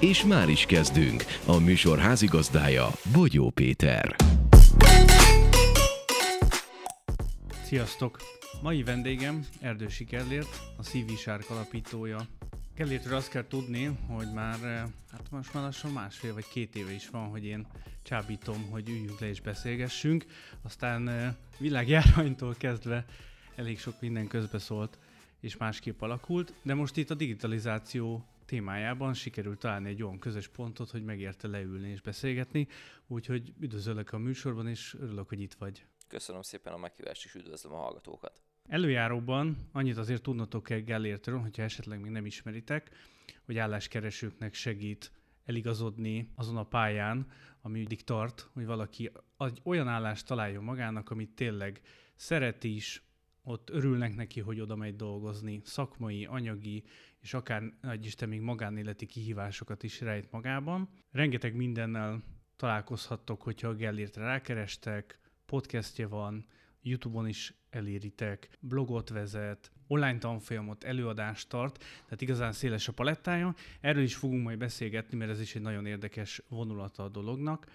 És már is kezdünk. A műsor házigazdája Bogyó Péter. Sziasztok! Mai vendégem Erdősi Kellért, a CV Shark alapítója. Kellértről azt kell tudni, hogy már, eh, hát most már lassan másfél vagy két éve is van, hogy én csábítom, hogy üljünk le és beszélgessünk. Aztán eh, világjárványtól kezdve elég sok minden közbeszólt és másképp alakult, de most itt a digitalizáció témájában sikerült találni egy olyan közös pontot, hogy megérte leülni és beszélgetni, úgyhogy üdvözöllek a műsorban, és örülök, hogy itt vagy. Köszönöm szépen a meghívást, és üdvözlöm a hallgatókat. Előjáróban annyit azért tudnotok kell Gellértről, hogyha esetleg még nem ismeritek, hogy álláskeresőknek segít eligazodni azon a pályán, ami mindig tart, hogy valaki egy olyan állást találjon magának, amit tényleg szeret is, ott örülnek neki, hogy oda megy dolgozni, szakmai, anyagi, és akár nagy Isten még magánéleti kihívásokat is rejt magában. Rengeteg mindennel találkozhattok, hogyha a Gellértre rákerestek, podcastje van, YouTube-on is eléritek, blogot vezet, online tanfolyamot, előadást tart, tehát igazán széles a palettája. Erről is fogunk majd beszélgetni, mert ez is egy nagyon érdekes vonulata a dolognak.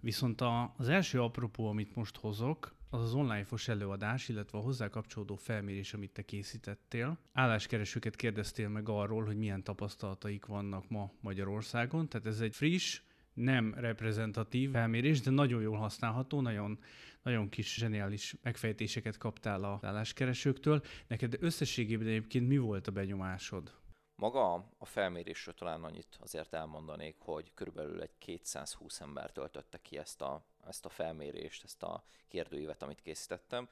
Viszont az első apropó, amit most hozok, az az online fos előadás, illetve a hozzá kapcsolódó felmérés, amit te készítettél. Álláskeresőket kérdeztél meg arról, hogy milyen tapasztalataik vannak ma Magyarországon, tehát ez egy friss, nem reprezentatív felmérés, de nagyon jól használható, nagyon, nagyon kis zseniális megfejtéseket kaptál a álláskeresőktől. Neked összességében egyébként mi volt a benyomásod? Maga a felmérésről talán annyit azért elmondanék, hogy körülbelül egy 220 ember töltötte ki ezt a, ezt a felmérést, ezt a kérdőívet, amit készítettem.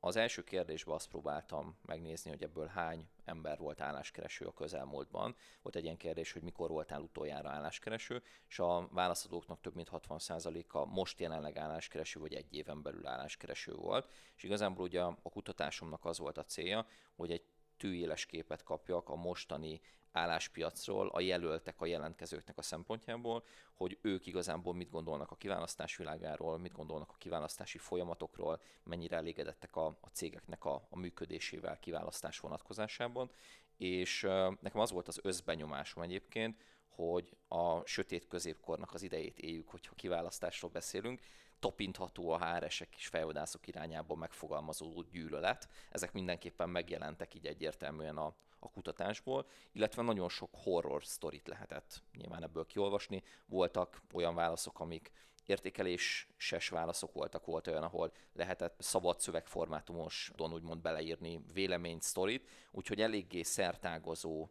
Az első kérdésben azt próbáltam megnézni, hogy ebből hány ember volt álláskereső a közelmúltban. Volt egy ilyen kérdés, hogy mikor voltál utoljára álláskereső, és a válaszadóknak több mint 60%-a most jelenleg álláskereső, vagy egy éven belül álláskereső volt. És igazából ugye a kutatásomnak az volt a célja, hogy egy tűéles képet kapjak a mostani álláspiacról, a jelöltek, a jelentkezőknek a szempontjából, hogy ők igazából mit gondolnak a kiválasztás világáról, mit gondolnak a kiválasztási folyamatokról, mennyire elégedettek a, a cégeknek a, a működésével kiválasztás vonatkozásában. És uh, nekem az volt az összbenyomásom egyébként, hogy a sötét középkornak az idejét éljük, hogyha kiválasztásról beszélünk, tapintható a HRS-ek és fejvadászok irányába megfogalmazódó gyűlölet. Ezek mindenképpen megjelentek így egyértelműen a, a kutatásból, illetve nagyon sok horror sztorit lehetett nyilván ebből kiolvasni. Voltak olyan válaszok, amik értékeléses válaszok voltak, volt olyan, ahol lehetett szabad szövegformátumos, don úgymond beleírni véleményt, sztorit, úgyhogy eléggé szertágozó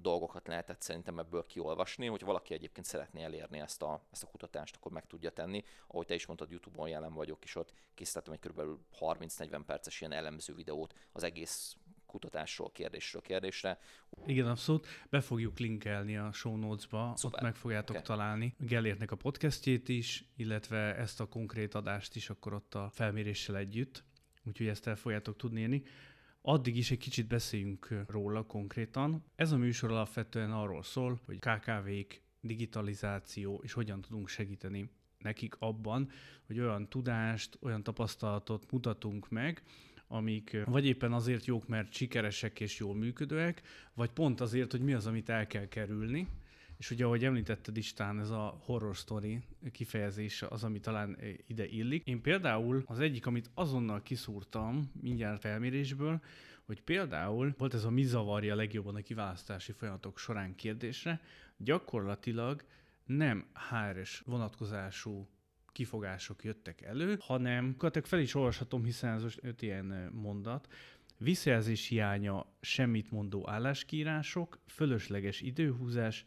dolgokat lehetett szerintem ebből kiolvasni, hogy valaki egyébként szeretné elérni ezt a, ezt a kutatást, akkor meg tudja tenni. Ahogy te is mondtad, YouTube-on jelen vagyok, és ott készítettem egy kb. 30-40 perces ilyen elemző videót az egész kutatásról, kérdésről kérdésre. Igen, abszolút. Be fogjuk linkelni a show notes-ba, Szuper. ott meg fogjátok okay. találni Gellértnek a podcastjét is, illetve ezt a konkrét adást is akkor ott a felméréssel együtt, úgyhogy ezt el fogjátok tudni írni. Addig is egy kicsit beszéljünk róla konkrétan. Ez a műsor alapvetően arról szól, hogy KKV-k, digitalizáció, és hogyan tudunk segíteni nekik abban, hogy olyan tudást, olyan tapasztalatot mutatunk meg, amik vagy éppen azért jók, mert sikeresek és jól működőek, vagy pont azért, hogy mi az, amit el kell kerülni, és ugye, ahogy említetted Istán, ez a horror story kifejezés az, ami talán ide illik. Én például az egyik, amit azonnal kiszúrtam mindjárt felmérésből, hogy például volt ez a mi zavarja legjobban a kiválasztási folyamatok során kérdésre, gyakorlatilag nem HRS vonatkozású kifogások jöttek elő, hanem gyakorlatilag fel is olvashatom, hiszen ez öt ilyen mondat, visszajelzés hiánya, semmit mondó álláskírások, fölösleges időhúzás,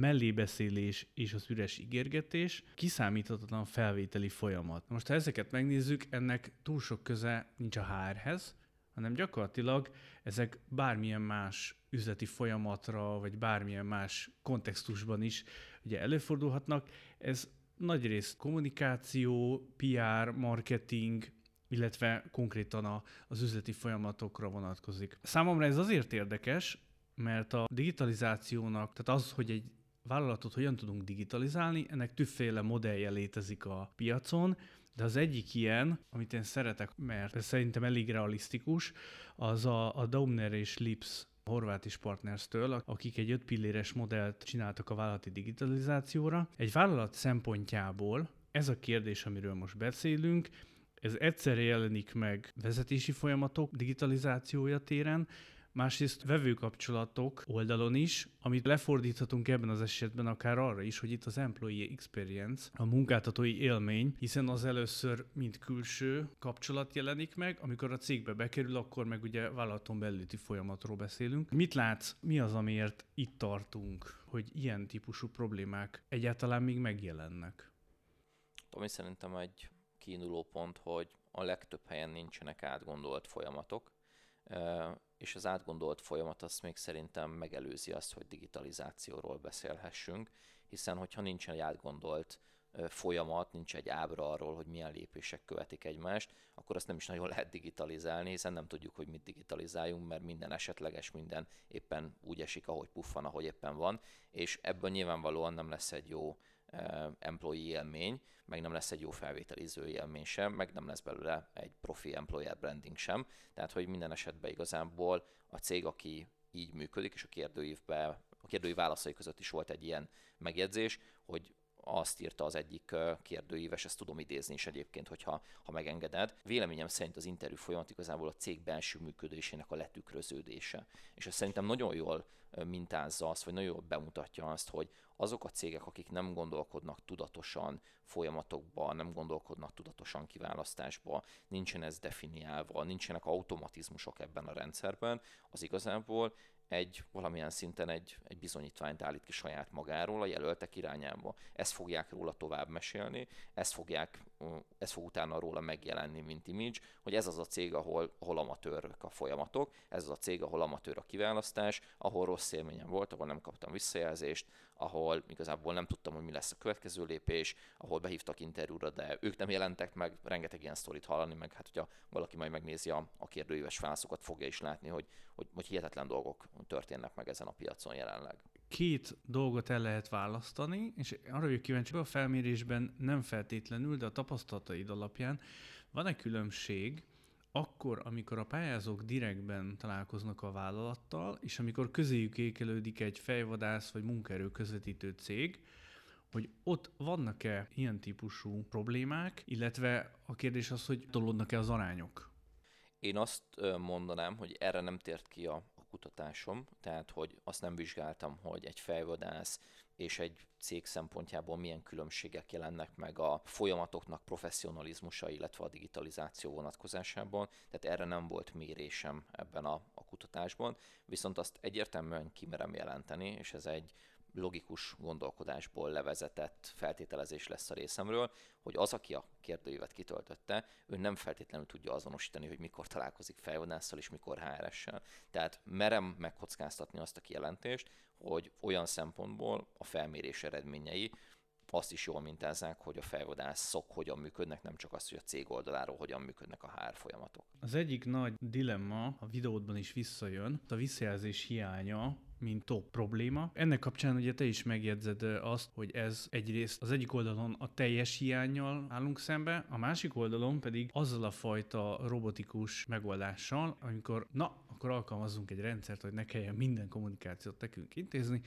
mellébeszélés és az üres ígérgetés, kiszámíthatatlan felvételi folyamat. Most ha ezeket megnézzük, ennek túl sok köze nincs a HR-hez, hanem gyakorlatilag ezek bármilyen más üzleti folyamatra, vagy bármilyen más kontextusban is ugye előfordulhatnak. Ez nagyrészt kommunikáció, PR, marketing, illetve konkrétan az üzleti folyamatokra vonatkozik. Számomra ez azért érdekes, mert a digitalizációnak, tehát az, hogy egy vállalatot hogyan tudunk digitalizálni, ennek többféle modellje létezik a piacon, de az egyik ilyen, amit én szeretek, mert szerintem elég realisztikus, az a, a Daumner és Lips horvát is partnerstől, akik egy öt modellt csináltak a vállalati digitalizációra. Egy vállalat szempontjából ez a kérdés, amiről most beszélünk, ez egyszerre jelenik meg vezetési folyamatok digitalizációja téren, másrészt vevőkapcsolatok oldalon is, amit lefordíthatunk ebben az esetben akár arra is, hogy itt az employee experience, a munkáltatói élmény, hiszen az először mint külső kapcsolat jelenik meg, amikor a cégbe bekerül, akkor meg ugye vállalaton belüli folyamatról beszélünk. Mit látsz, mi az, amiért itt tartunk, hogy ilyen típusú problémák egyáltalán még megjelennek? Ami szerintem egy kiinduló pont, hogy a legtöbb helyen nincsenek átgondolt folyamatok, és az átgondolt folyamat azt még szerintem megelőzi azt, hogy digitalizációról beszélhessünk, hiszen hogyha nincsen egy átgondolt folyamat, nincs egy ábra arról, hogy milyen lépések követik egymást, akkor azt nem is nagyon lehet digitalizálni, hiszen nem tudjuk, hogy mit digitalizáljunk, mert minden esetleges, minden éppen úgy esik, ahogy puffan, ahogy éppen van, és ebből nyilvánvalóan nem lesz egy jó employee élmény, meg nem lesz egy jó felvételiző élmény sem, meg nem lesz belőle egy profi employer branding sem. Tehát, hogy minden esetben igazából a cég, aki így működik, és a kérdőívben, a kérdői válaszai között is volt egy ilyen megjegyzés, hogy azt írta az egyik kérdőíves, ezt tudom idézni is egyébként, hogyha ha megengeded. Véleményem szerint az interjú folyamat igazából a cég belső működésének a letükröződése. És ez szerintem nagyon jól mintázza azt, vagy nagyon jól bemutatja azt, hogy azok a cégek, akik nem gondolkodnak tudatosan folyamatokba, nem gondolkodnak tudatosan kiválasztásba, nincsen ez definiálva, nincsenek automatizmusok ebben a rendszerben, az igazából egy valamilyen szinten egy, egy bizonyítványt állít ki saját magáról a jelöltek irányába. Ezt fogják róla tovább mesélni, ezt, fogják, ez fog utána róla megjelenni, mint image, hogy ez az a cég, ahol, ahol amatőrök a folyamatok, ez az a cég, ahol amatőr a kiválasztás, ahol rossz élményem volt, ahol nem kaptam visszajelzést, ahol igazából nem tudtam, hogy mi lesz a következő lépés, ahol behívtak interjúra, de ők nem jelentek meg, rengeteg ilyen sztorit hallani, meg hát hogyha valaki majd megnézi a, a kérdőíves válaszokat, fogja is látni, hogy, hogy, hogy hihetetlen dolgok történnek meg ezen a piacon jelenleg. Két dolgot el lehet választani, és arra vagyok kíváncsi, a felmérésben nem feltétlenül, de a tapasztalataid alapján van-e különbség akkor, amikor a pályázók direktben találkoznak a vállalattal, és amikor közéjük ékelődik egy fejvadász vagy munkaerő közvetítő cég, hogy ott vannak-e ilyen típusú problémák, illetve a kérdés az, hogy tolódnak-e az arányok? Én azt mondanám, hogy erre nem tért ki a kutatásom, tehát hogy azt nem vizsgáltam, hogy egy fejvadász és egy cég szempontjából milyen különbségek jelennek meg a folyamatoknak professzionalizmusa, illetve a digitalizáció vonatkozásában, tehát erre nem volt mérésem ebben a, a kutatásban, viszont azt egyértelműen kimerem jelenteni, és ez egy logikus gondolkodásból levezetett feltételezés lesz a részemről, hogy az, aki a kérdőívet kitöltötte, ő nem feltétlenül tudja azonosítani, hogy mikor találkozik fejvadásszal és mikor HRS-sel. Tehát merem megkockáztatni azt a kijelentést, hogy olyan szempontból a felmérés eredményei azt is jól mintázzák, hogy a fejvadászok hogyan működnek, nem csak az, hogy a cég oldaláról hogyan működnek a HR folyamatok. Az egyik nagy dilemma a videódban is visszajön, a visszajelzés hiánya mint top probléma. Ennek kapcsán ugye te is megjegyzed azt, hogy ez egyrészt az egyik oldalon a teljes hiányjal állunk szembe, a másik oldalon pedig azzal a fajta robotikus megoldással, amikor na, akkor alkalmazzunk egy rendszert, hogy ne kelljen minden kommunikációt nekünk intézni,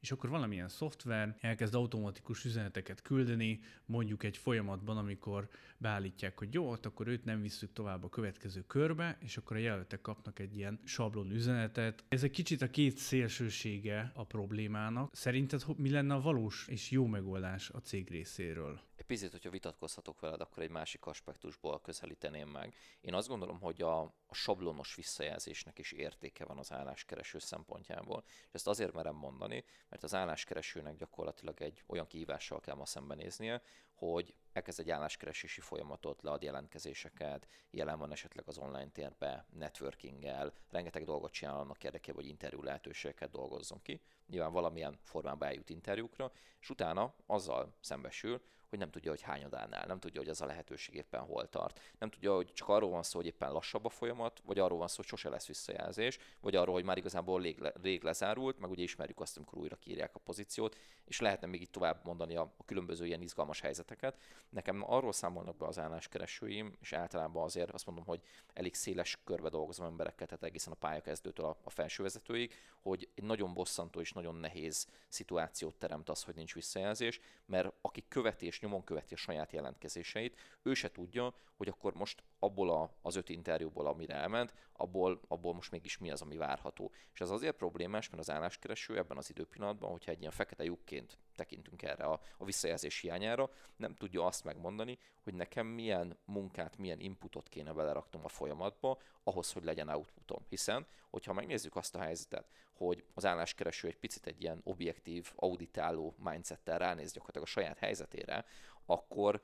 és akkor valamilyen szoftver elkezd automatikus üzeneteket küldeni, mondjuk egy folyamatban, amikor beállítják, hogy jó, akkor őt nem visszük tovább a következő körbe, és akkor a jelöltek kapnak egy ilyen sablon üzenetet. Ez egy kicsit a két szélsősége a problémának. Szerinted mi lenne a valós és jó megoldás a cég részéről? Picit, hogyha vitatkozhatok veled, akkor egy másik aspektusból közelíteném meg. Én azt gondolom, hogy a, a sablonos visszajelzésnek is értéke van az álláskereső szempontjából. És ezt azért merem mondani, mert az álláskeresőnek gyakorlatilag egy olyan kihívással kell ma szembenéznie, hogy elkezd egy álláskeresési folyamatot, lead jelentkezéseket, jelen van esetleg az online térbe, networkinggel, rengeteg dolgot csinál annak érdekében, hogy interjú lehetőségeket dolgozzon ki. Nyilván valamilyen formában eljut interjúkra, és utána azzal szembesül, hogy nem tudja, hogy hányadánál, nem tudja, hogy az a lehetőség éppen hol tart. Nem tudja, hogy csak arról van szó, hogy éppen lassabb a folyamat, vagy arról van szó, hogy sose lesz visszajelzés, vagy arról, hogy már igazából rég, rég lezárult, meg ugye ismerjük azt, amikor újra kírják a pozíciót, és lehetne még itt tovább mondani a, a különböző ilyen izgalmas helyzeteket. Nekem arról számolnak be az álláskeresőim, és általában azért azt mondom, hogy elég széles körbe dolgozom emberekkel, tehát egészen a pályakezdőtől a, a felsővezetőig, hogy egy nagyon bosszantó és nagyon nehéz szituációt teremt az, hogy nincs visszajelzés, mert aki követi és nyomon követi a saját jelentkezéseit, ő se tudja, hogy akkor most abból a, az öt interjúból, amire elment, abból, abból most mégis mi az, ami várható. És ez azért problémás, mert az álláskereső ebben az időpillanatban, hogyha egy ilyen fekete lyukként tekintünk erre a, a visszajelzés hiányára, nem tudja azt megmondani, hogy nekem milyen munkát, milyen inputot kéne beleraknom a folyamatba, ahhoz, hogy legyen outputom. Hiszen, hogyha megnézzük azt a helyzetet, hogy az álláskereső egy picit egy ilyen objektív, auditáló mindsettel ránéz gyakorlatilag a saját helyzetére, akkor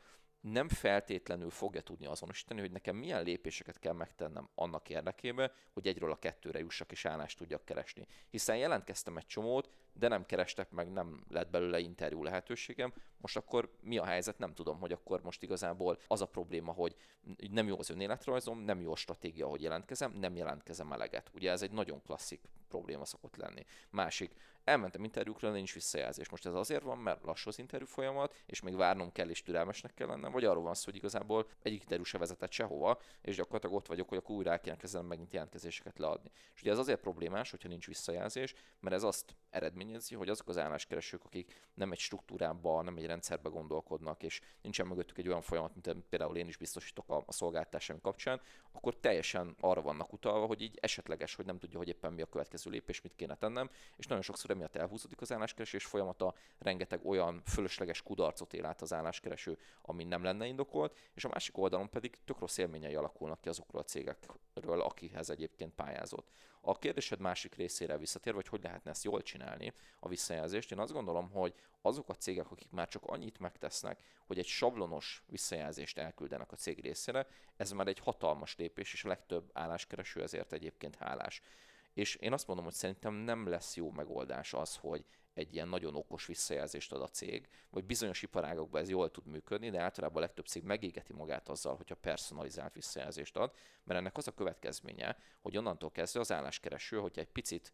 nem feltétlenül fogja tudni azonosítani, hogy nekem milyen lépéseket kell megtennem annak érdekében, hogy egyről a kettőre jussak és állást tudjak keresni. Hiszen jelentkeztem egy csomót, de nem kerestek meg, nem lett belőle interjú lehetőségem. Most akkor mi a helyzet? Nem tudom, hogy akkor most igazából az a probléma, hogy nem jó az önéletrajzom, nem jó a stratégia, hogy jelentkezem, nem jelentkezem eleget. Ugye ez egy nagyon klasszik probléma szokott lenni. Másik, elmentem interjúkra, nincs visszajelzés. Most ez azért van, mert lassú az interjú folyamat, és még várnom kell, és türelmesnek kell lennem, vagy arról van szó, hogy igazából egyik interjú se vezetett sehova, és gyakorlatilag ott vagyok, hogy akkor újra el megint jelentkezéseket leadni. És ugye ez azért problémás, hogyha nincs visszajelzés, mert ez azt eredményezi, hogy azok az álláskeresők, akik nem egy struktúrában, nem egy rendszerbe gondolkodnak, és nincsen mögöttük egy olyan folyamat, mint például én is biztosítok a szolgáltatásom kapcsán, akkor teljesen arra vannak utalva, hogy így esetleges, hogy nem tudja, hogy éppen mi a következő lépés, mit kéne tennem, és nagyon sokszor emiatt elhúzódik az álláskeresés folyamata, rengeteg olyan fölösleges kudarcot él át az álláskereső, ami nem lenne indokolt, és a másik oldalon pedig tök rossz élményei alakulnak ki azokról a cégekről, akihez egyébként pályázott. A kérdésed másik részére visszatérve, hogy hogy lehetne ezt jól csinálni, a visszajelzést, én azt gondolom, hogy azok a cégek, akik már csak annyit megtesznek, hogy egy sablonos visszajelzést elküldenek a cég részére, ez már egy hatalmas lépés, és a legtöbb álláskereső ezért egyébként hálás. És én azt mondom, hogy szerintem nem lesz jó megoldás az, hogy egy ilyen nagyon okos visszajelzést ad a cég, vagy bizonyos iparágokban ez jól tud működni, de általában a legtöbb cég megégeti magát azzal, hogyha personalizált visszajelzést ad, mert ennek az a következménye, hogy onnantól kezdve az álláskereső, hogyha egy picit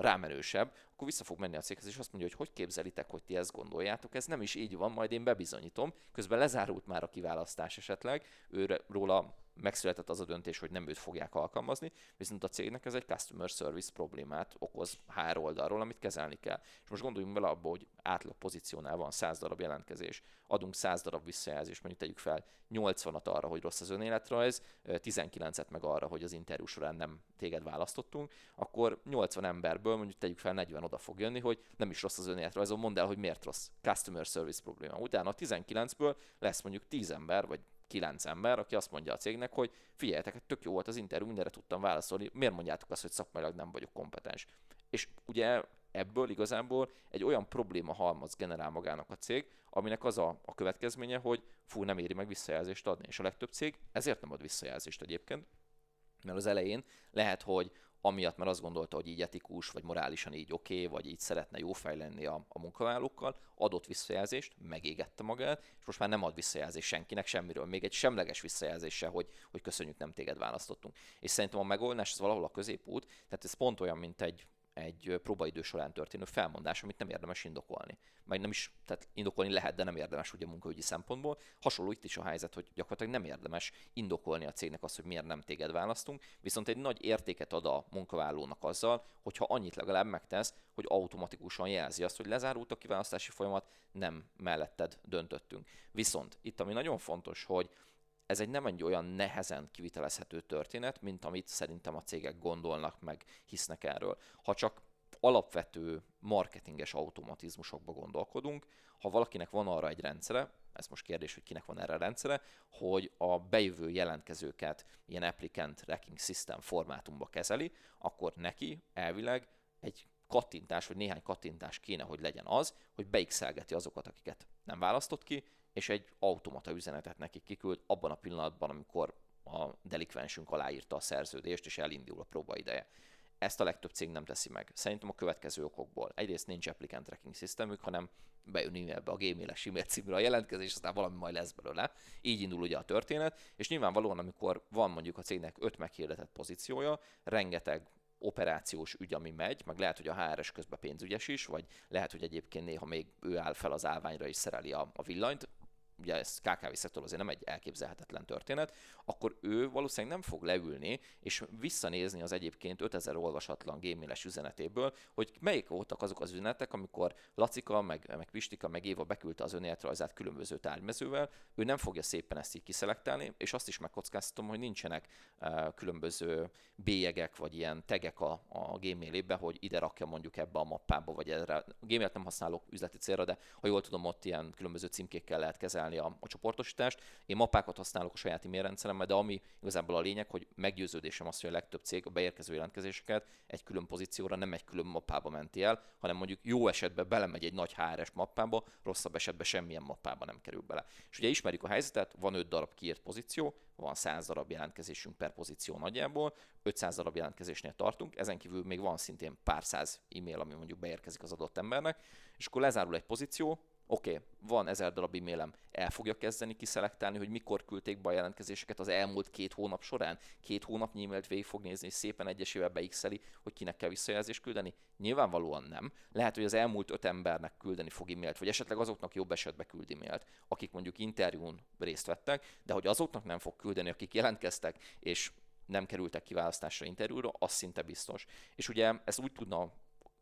rámenősebb, akkor vissza fog menni a céghez, és azt mondja, hogy hogy képzelitek, hogy ti ezt gondoljátok, ez nem is így van, majd én bebizonyítom. Közben lezárult már a kiválasztás esetleg, őre, róla megszületett az a döntés, hogy nem őt fogják alkalmazni, viszont a cégnek ez egy customer service problémát okoz HR oldalról, amit kezelni kell. És most gondoljunk bele abba, hogy átlag pozíciónál van 100 darab jelentkezés, adunk 100 darab visszajelzést, mondjuk tegyük fel 80-at arra, hogy rossz az önéletrajz, 19-et meg arra, hogy az interjú során nem téged választottunk, akkor 80 emberből mondjuk tegyük fel 40 oda fog jönni, hogy nem is rossz az önéletrajzom, mondd el, hogy miért rossz. Customer service probléma. Utána a 19-ből lesz mondjuk 10 ember, vagy kilenc ember, aki azt mondja a cégnek, hogy figyeljetek, hát tök jó volt az interjú, mindenre tudtam válaszolni, miért mondjátok azt, hogy szakmailag nem vagyok kompetens? És ugye ebből igazából egy olyan probléma halmaz generál magának a cég, aminek az a, a következménye, hogy fú, nem éri meg visszajelzést adni. És a legtöbb cég ezért nem ad visszajelzést egyébként, mert az elején lehet, hogy amiatt, mert azt gondolta, hogy így etikus, vagy morálisan így oké, okay, vagy így szeretne jó fej lenni a, a munkavállalókkal, adott visszajelzést, megégette magát, és most már nem ad visszajelzést senkinek semmiről, még egy semleges visszajelzése, hogy, hogy köszönjük, nem téged választottunk. És szerintem a megoldás az valahol a középút, tehát ez pont olyan, mint egy, egy próbaidő során történő felmondás, amit nem érdemes indokolni. Majd nem is, tehát indokolni lehet, de nem érdemes ugye munkaügyi szempontból. Hasonló itt is a helyzet, hogy gyakorlatilag nem érdemes indokolni a cégnek azt, hogy miért nem téged választunk, viszont egy nagy értéket ad a munkavállalónak azzal, hogyha annyit legalább megtesz, hogy automatikusan jelzi azt, hogy lezárult a kiválasztási folyamat, nem melletted döntöttünk. Viszont itt ami nagyon fontos, hogy ez egy nem egy olyan nehezen kivitelezhető történet, mint amit szerintem a cégek gondolnak, meg hisznek erről. Ha csak alapvető marketinges automatizmusokba gondolkodunk, ha valakinek van arra egy rendszere, ez most kérdés, hogy kinek van erre a rendszere, hogy a bejövő jelentkezőket ilyen applicant tracking system formátumba kezeli, akkor neki elvileg egy kattintás, vagy néhány kattintás kéne, hogy legyen az, hogy beixelgeti azokat, akiket nem választott ki, és egy automata üzenetet nekik kiküld abban a pillanatban, amikor a delikvensünk aláírta a szerződést, és elindul a próbaideje. Ezt a legtöbb cég nem teszi meg. Szerintem a következő okokból. Egyrészt nincs applicant tracking systemük, hanem bejön e-mailbe a gmail-es e-mail címre a jelentkezés, aztán valami majd lesz belőle. Így indul ugye a történet, és nyilvánvalóan, amikor van mondjuk a cégnek öt meghirdetett pozíciója, rengeteg operációs ügy, ami megy, meg lehet, hogy a HRS közben pénzügyes is, vagy lehet, hogy egyébként néha még ő áll fel az állványra és szereli a, a villanyt, ugye ez KKV szektor azért nem egy elképzelhetetlen történet, akkor ő valószínűleg nem fog leülni és visszanézni az egyébként 5000 olvasatlan gmail üzenetéből, hogy melyik voltak azok az üzenetek, amikor Lacika, meg, meg Pistika, meg Éva beküldte az önéletrajzát különböző tárgymezővel, ő nem fogja szépen ezt így kiszelektálni, és azt is megkockáztatom, hogy nincsenek uh, különböző bélyegek, vagy ilyen tegek a, a gmail hogy ide rakja mondjuk ebbe a mappába, vagy erre. A gmail nem használok üzleti célra, de ha jól tudom, ott ilyen különböző címkékkel lehet kezelni a, a csoportosítást. Én mappákat használok a saját e-mail rendszeremben, de ami igazából a lényeg, hogy meggyőződésem az, hogy a legtöbb cég a beérkező jelentkezéseket egy külön pozícióra nem egy külön mappába menti el, hanem mondjuk jó esetben belemegy egy nagy HRS mappába, rosszabb esetben semmilyen mappába nem kerül bele. És ugye ismerjük a helyzetet, van 5 darab kiírt pozíció, van 100 darab jelentkezésünk per pozíció nagyjából, 500 darab jelentkezésnél tartunk, ezen kívül még van szintén pár száz e-mail, ami mondjuk beérkezik az adott embernek, és akkor lezárul egy pozíció, oké, okay, van ezer darab e-mailem, el fogja kezdeni kiszelektálni, hogy mikor küldték be a jelentkezéseket az elmúlt két hónap során. Két hónap e-mailt végig fog nézni, és szépen egyesével beixeli, hogy kinek kell visszajelzést küldeni. Nyilvánvalóan nem. Lehet, hogy az elmúlt öt embernek küldeni fog e-mailt, vagy esetleg azoknak jobb esetben küld e-mailt, akik mondjuk interjún részt vettek, de hogy azoknak nem fog küldeni, akik jelentkeztek, és nem kerültek kiválasztásra interjúra, az szinte biztos. És ugye ez úgy tudna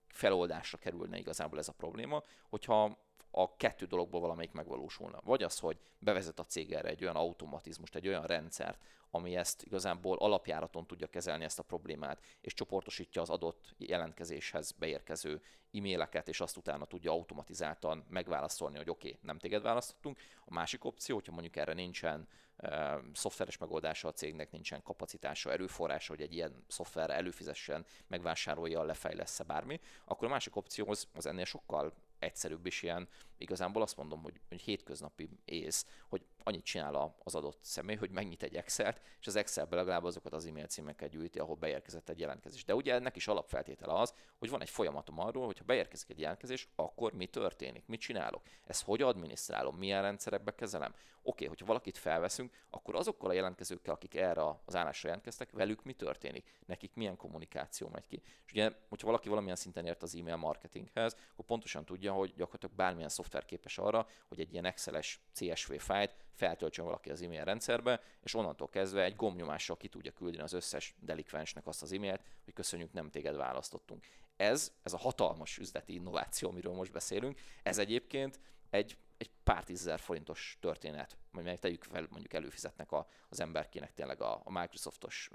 feloldásra kerülne igazából ez a probléma, hogyha a kettő dologból valamelyik megvalósulna. Vagy az, hogy bevezet a cég erre egy olyan automatizmust, egy olyan rendszert, ami ezt igazából alapjáraton tudja kezelni ezt a problémát, és csoportosítja az adott jelentkezéshez beérkező e-maileket, és azt utána tudja automatizáltan megválaszolni, hogy oké, okay, nem téged választottunk. A másik opció, hogyha mondjuk erre nincsen e, szoftveres megoldása a cégnek, nincsen kapacitása, erőforrása, hogy egy ilyen szoftverre előfizessen, megvásárolja, lefejlesz bármi, akkor a másik opció az, az ennél sokkal egyszerűbb is ilyen, igazából azt mondom, hogy, hogy hétköznapi ész, hogy annyit csinál az adott személy, hogy megnyit egy Excel-t, és az Excelbe legalább azokat az e-mail címeket gyűjti, ahol beérkezett egy jelentkezés. De ugye ennek is alapfeltétele az, hogy van egy folyamatom arról, hogy ha beérkezik egy jelentkezés, akkor mi történik, mit csinálok, ezt hogy adminisztrálom, milyen rendszerekbe kezelem. Oké, okay, hogyha valakit felveszünk, akkor azokkal a jelentkezőkkel, akik erre az állásra jelentkeztek, velük mi történik, nekik milyen kommunikáció megy ki. És ugye, hogyha valaki valamilyen szinten ért az e-mail marketinghez, akkor pontosan tudja, hogy gyakorlatilag bármilyen szoftver képes arra, hogy egy ilyen Excel-es CSV fájlt feltöltsön valaki az e-mail rendszerbe, és onnantól kezdve egy gombnyomással ki tudja küldeni az összes delikvensnek azt az e-mailt, hogy köszönjük, nem téged választottunk. Ez, ez a hatalmas üzleti innováció, amiről most beszélünk, ez egyébként egy, egy pár tízezer forintos történet, meg tegyük fel, mondjuk előfizetnek a, az emberkének tényleg a, a Microsoftos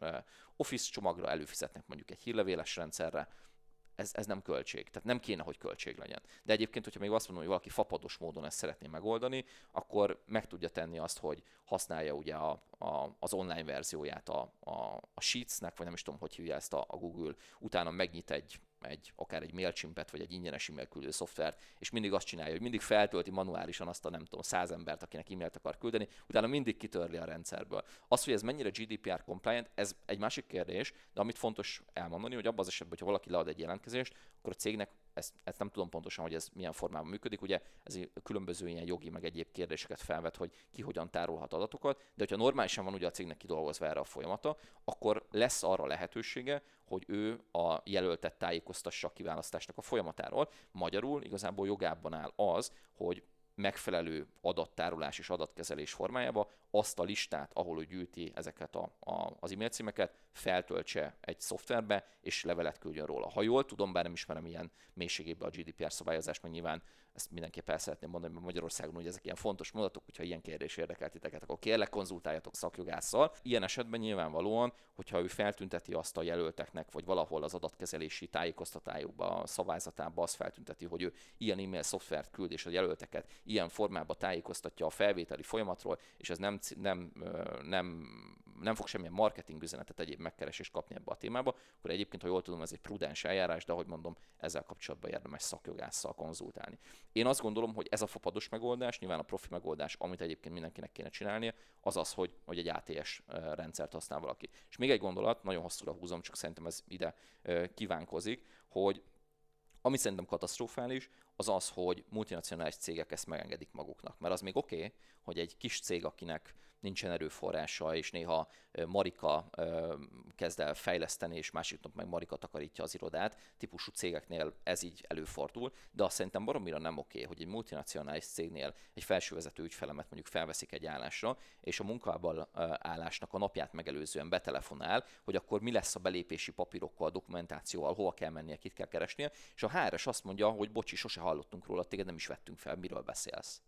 Office csomagra, előfizetnek mondjuk egy hírlevéles rendszerre, ez, ez nem költség. Tehát nem kéne, hogy költség legyen. De egyébként, hogyha még azt mondom, hogy valaki fapados módon ezt szeretné megoldani, akkor meg tudja tenni azt, hogy használja ugye a, a, az online verzióját a, a, a Sheetsnek, vagy nem is tudom, hogy hívja ezt a, a Google, utána megnyit egy egy, akár egy MailChimpet, vagy egy ingyenes e-mail küldő szoftvert, és mindig azt csinálja, hogy mindig feltölti manuálisan azt a nem tudom, száz embert, akinek e-mailt akar küldeni, utána mindig kitörli a rendszerből. Az, hogy ez mennyire GDPR compliant, ez egy másik kérdés, de amit fontos elmondani, hogy abban az esetben, hogyha valaki lead egy jelentkezést, akkor a cégnek ezt, ezt nem tudom pontosan, hogy ez milyen formában működik, ugye ez különböző ilyen jogi, meg egyéb kérdéseket felvet, hogy ki hogyan tárolhat adatokat, de hogyha normálisan van ugye a cégnek kidolgozva erre a folyamata, akkor lesz arra lehetősége, hogy ő a jelöltet tájékoztassa a kiválasztásnak a folyamatáról. Magyarul igazából jogában áll az, hogy megfelelő adattárolás és adatkezelés formájába azt a listát, ahol ő gyűjti ezeket a, a, az e-mail címeket, feltöltse egy szoftverbe, és levelet küldjön róla. Ha jól tudom, bár nem ismerem ilyen mélységében a GDPR szabályozást, mert nyilván ezt mindenképp el szeretném mondani, mert Magyarországon ugye ezek ilyen fontos mondatok, hogyha ilyen kérdés érdekel titeket, akkor kérlek konzultáljatok szakjogásszal. Ilyen esetben nyilvánvalóan, hogyha ő feltünteti azt a jelölteknek, vagy valahol az adatkezelési tájékoztatájukba, a szavázatában azt feltünteti, hogy ő ilyen e-mail szoftvert küld, és a jelölteket ilyen formában tájékoztatja a felvételi folyamatról, és ez nem, nem, nem nem fog semmilyen marketing üzenetet, egyéb megkeresést kapni ebbe a témába, akkor egyébként, ha jól tudom, ez egy prudens eljárás, de ahogy mondom, ezzel kapcsolatban érdemes szakjogásszal konzultálni. Én azt gondolom, hogy ez a fapados megoldás, nyilván a profi megoldás, amit egyébként mindenkinek kéne csinálnia, az az, hogy, hogy egy ATS rendszert használ valaki. És még egy gondolat, nagyon hosszúra húzom, csak szerintem ez ide kívánkozik, hogy Ami szerintem katasztrofális, az az, hogy multinacionális cégek ezt megengedik maguknak. Mert az még oké, okay, hogy egy kis cég, akinek nincsen erőforrása, és néha Marika kezd el fejleszteni, és másik nap meg Marika takarítja az irodát, típusú cégeknél ez így előfordul, de azt szerintem baromira nem oké, hogy egy multinacionális cégnél egy felsővezető ügyfelemet mondjuk felveszik egy állásra, és a munkában állásnak a napját megelőzően betelefonál, hogy akkor mi lesz a belépési papírokkal, dokumentációval, hova kell mennie, kit kell keresnie, és a HRS azt mondja, hogy bocsi, sose hallottunk róla, téged nem is vettünk fel, miről beszélsz.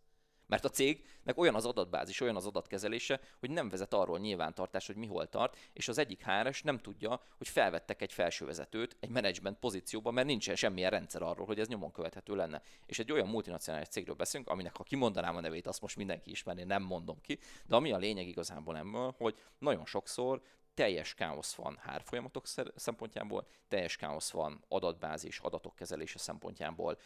Mert a cégnek olyan az adatbázis, olyan az adatkezelése, hogy nem vezet arról nyilvántartás, hogy mi hol tart, és az egyik HRS nem tudja, hogy felvettek egy felsővezetőt egy menedzsment pozícióba, mert nincsen semmilyen rendszer arról, hogy ez nyomon követhető lenne. És egy olyan multinacionális cégről beszélünk, aminek ha kimondanám a nevét, azt most mindenki ismerné, nem mondom ki, de ami a lényeg igazából ebből, hogy nagyon sokszor teljes káosz van hárfolyamatok szempontjából, teljes káosz van adatbázis, adatok kezelése szempontjából,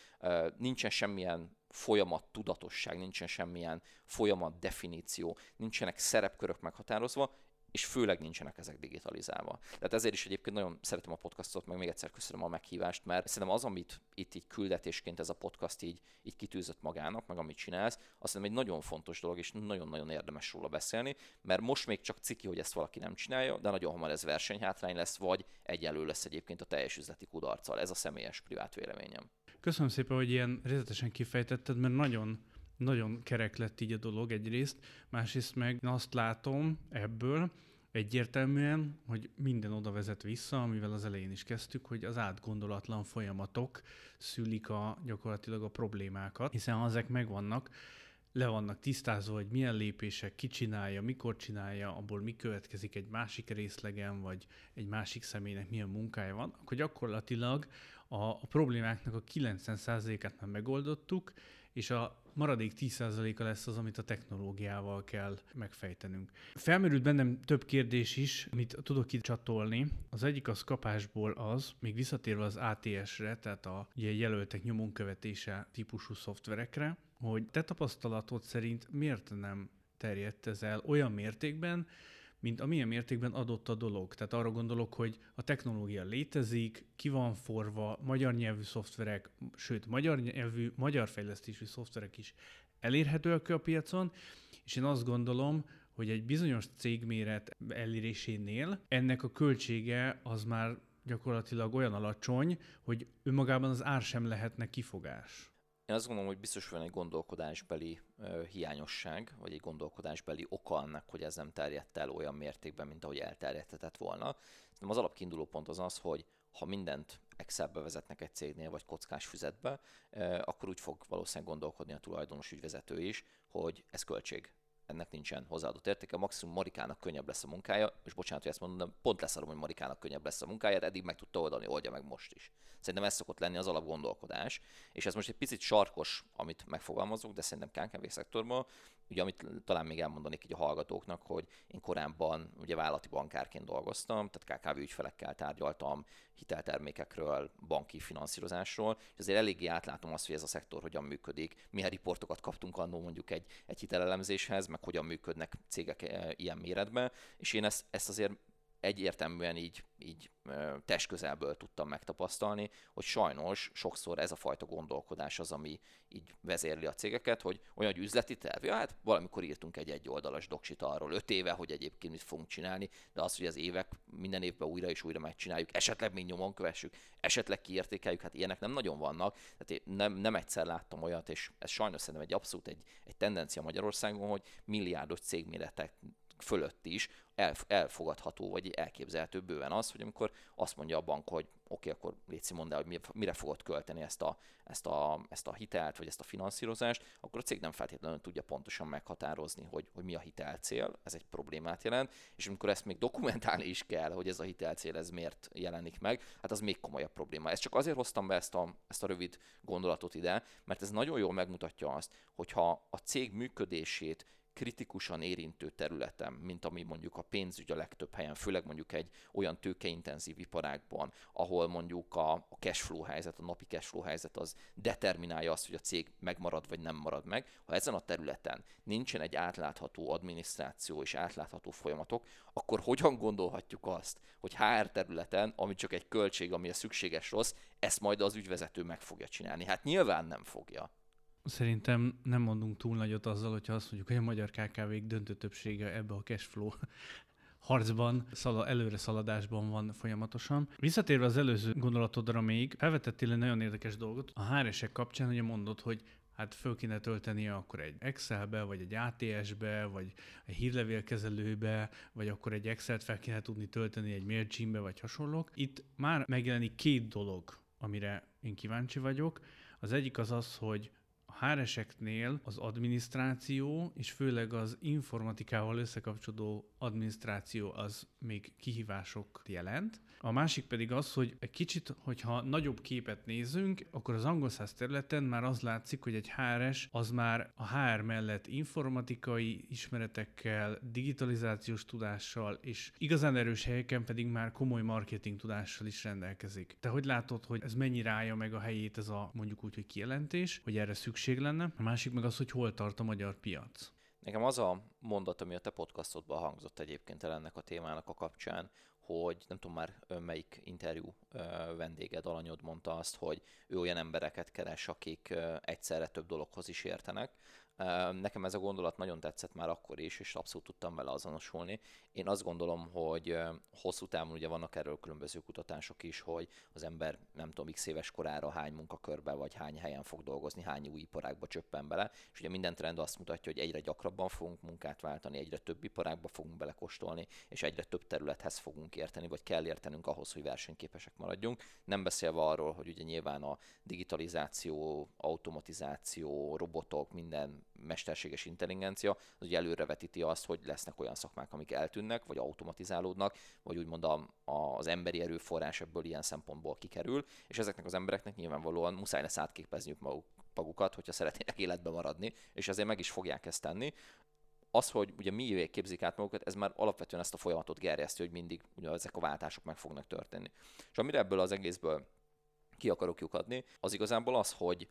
nincsen semmilyen folyamat tudatosság, nincsen semmilyen folyamat definíció, nincsenek szerepkörök meghatározva, és főleg nincsenek ezek digitalizálva. Tehát ezért is egyébként nagyon szeretem a podcastot, meg még egyszer köszönöm a meghívást, mert szerintem az, amit itt így küldetésként ez a podcast így, így kitűzött magának, meg amit csinálsz, azt szerintem egy nagyon fontos dolog, és nagyon-nagyon érdemes róla beszélni, mert most még csak ciki, hogy ezt valaki nem csinálja, de nagyon hamar ez versenyhátrány lesz, vagy egyenlő lesz egyébként a teljes üzleti kudarccal. Ez a személyes privát véleményem. Köszönöm szépen, hogy ilyen részletesen kifejtetted, mert nagyon nagyon kerek lett így a dolog egyrészt, másrészt meg azt látom ebből egyértelműen, hogy minden oda vezet vissza, amivel az elején is kezdtük, hogy az átgondolatlan folyamatok szülik a, gyakorlatilag a problémákat, hiszen ha ezek megvannak, le vannak tisztázva, hogy milyen lépések, ki csinálja, mikor csinálja, abból mi következik egy másik részlegen, vagy egy másik személynek milyen munkája van, akkor gyakorlatilag a, a problémáknak a 90%-át már megoldottuk, és a maradék 10%-a lesz az, amit a technológiával kell megfejtenünk. Felmerült bennem több kérdés is, amit tudok itt csatolni. Az egyik az kapásból az, még visszatérve az ATS-re, tehát a ugye jelöltek nyomon követése típusú szoftverekre, hogy te tapasztalatod szerint miért nem terjedt ez el olyan mértékben, mint amilyen mértékben adott a dolog. Tehát arra gondolok, hogy a technológia létezik, ki van forva, magyar nyelvű szoftverek, sőt, magyar nyelvű, magyar fejlesztésű szoftverek is elérhetőek a piacon, és én azt gondolom, hogy egy bizonyos cégméret elérésénél ennek a költsége az már gyakorlatilag olyan alacsony, hogy önmagában az ár sem lehetne kifogás. Én azt gondolom, hogy biztos van egy gondolkodásbeli hiányosság, vagy egy gondolkodásbeli oka annak, hogy ez nem terjedt el olyan mértékben, mint ahogy elterjedhetett volna. Szerintem az alapkiinduló pont az az, hogy ha mindent Excelbe vezetnek egy cégnél, vagy kockás füzetbe, akkor úgy fog valószínűleg gondolkodni a tulajdonos ügyvezető is, hogy ez költség ennek nincsen hozzáadott értéke, maximum Marikának könnyebb lesz a munkája, és bocsánat, hogy ezt mondom, de pont lesz hogy Marikának könnyebb lesz a munkája, de eddig meg tudta oldani, oldja meg most is. Szerintem ez szokott lenni az alapgondolkodás, és ez most egy picit sarkos, amit megfogalmazunk, de szerintem KKV szektorban, ugye amit talán még elmondanék így a hallgatóknak, hogy én korábban ugye vállalati bankárként dolgoztam, tehát KKV ügyfelekkel tárgyaltam hiteltermékekről, banki finanszírozásról, és azért eléggé átlátom azt, hogy ez a szektor hogyan működik, milyen riportokat kaptunk annó mondjuk egy, egy hitelelemzéshez, meg hogyan működnek cégek eh, ilyen méretben, és én ezt, ezt azért egyértelműen így, így testközelből tudtam megtapasztalni, hogy sajnos sokszor ez a fajta gondolkodás az, ami így vezérli a cégeket, hogy olyan hogy üzleti terv, ja, hát valamikor írtunk egy egyoldalas doksit arról öt éve, hogy egyébként mit fogunk csinálni, de az, hogy az évek minden évben újra és újra megcsináljuk, esetleg még nyomon kövessük, esetleg kiértékeljük, hát ilyenek nem nagyon vannak. Tehát én nem, nem egyszer láttam olyat, és ez sajnos szerintem egy abszolút egy, egy tendencia Magyarországon, hogy milliárdos cégméretek fölött is elfogadható, vagy elképzelhető bőven az, hogy amikor azt mondja a bank, hogy oké, okay, akkor Léci mondd el, hogy mire fogod költeni ezt a, ezt, a, ezt a hitelt, vagy ezt a finanszírozást, akkor a cég nem feltétlenül tudja pontosan meghatározni, hogy, hogy mi a hitelcél, ez egy problémát jelent, és amikor ezt még dokumentálni is kell, hogy ez a hitelcél ez miért jelenik meg, hát az még komolyabb probléma. Ezt csak azért hoztam be ezt a, ezt a rövid gondolatot ide, mert ez nagyon jól megmutatja azt, hogyha a cég működését kritikusan érintő területen, mint ami mondjuk a pénzügy a legtöbb helyen, főleg mondjuk egy olyan tőkeintenzív iparágban, ahol mondjuk a, a cashflow helyzet, a napi cashflow helyzet az determinálja azt, hogy a cég megmarad vagy nem marad meg. Ha ezen a területen nincsen egy átlátható adminisztráció és átlátható folyamatok, akkor hogyan gondolhatjuk azt, hogy HR területen, ami csak egy költség, ami a szükséges rossz, ezt majd az ügyvezető meg fogja csinálni? Hát nyilván nem fogja. Szerintem nem mondunk túl nagyot azzal, hogyha azt mondjuk, hogy a magyar KKV-k döntő többsége ebbe a cashflow harcban, szala, előre szaladásban van folyamatosan. Visszatérve az előző gondolatodra még, felvetettél egy nagyon érdekes dolgot. A HR-esek kapcsán ugye mondod, hogy hát föl kéne töltenie akkor egy Excelbe, vagy egy ATS-be, vagy egy hírlevélkezelőbe, vagy akkor egy Excel-t fel kéne tudni tölteni egy MailChimbe, vagy hasonlók. Itt már megjelenik két dolog, amire én kíváncsi vagyok. Az egyik az az, hogy HR-eseknél az adminisztráció, és főleg az informatikával összekapcsolódó adminisztráció az még kihívások jelent. A másik pedig az, hogy egy kicsit, hogyha nagyobb képet nézünk, akkor az angol száz területen már az látszik, hogy egy HRS az már a HR mellett informatikai ismeretekkel, digitalizációs tudással, és igazán erős helyeken pedig már komoly marketing tudással is rendelkezik. Te hogy látod, hogy ez mennyire állja meg a helyét ez a mondjuk úgy, hogy kijelentés, hogy erre szükség lenne? A másik meg az, hogy hol tart a magyar piac. Nekem az a mondat, ami a te podcastodban hangzott egyébként el ennek a témának a kapcsán, hogy nem tudom már melyik interjú vendéged, alanyod mondta azt, hogy ő olyan embereket keres, akik egyszerre több dologhoz is értenek, Nekem ez a gondolat nagyon tetszett már akkor is, és abszolút tudtam vele azonosulni. Én azt gondolom, hogy hosszú távon ugye vannak erről különböző kutatások is, hogy az ember nem tudom, x éves korára hány munkakörbe vagy hány helyen fog dolgozni, hány új iparágba csöppen bele, és ugye minden trend azt mutatja, hogy egyre gyakrabban fogunk munkát váltani, egyre több iparágba fogunk belekostolni, és egyre több területhez fogunk érteni, vagy kell értenünk ahhoz, hogy versenyképesek maradjunk. Nem beszélve arról, hogy ugye nyilván a digitalizáció, automatizáció, robotok, minden mesterséges intelligencia, az ugye előrevetíti azt, hogy lesznek olyan szakmák, amik eltűnnek, vagy automatizálódnak, vagy úgymond a, az emberi erőforrás ebből ilyen szempontból kikerül, és ezeknek az embereknek nyilvánvalóan muszáj lesz átképezniük maguk, magukat, hogyha szeretnének életbe maradni, és ezért meg is fogják ezt tenni. Az, hogy ugye mi képzik át magukat, ez már alapvetően ezt a folyamatot gerjeszti, hogy mindig ugye ezek a váltások meg fognak történni. És amire ebből az egészből ki akarok lyukadni, az igazából az, hogy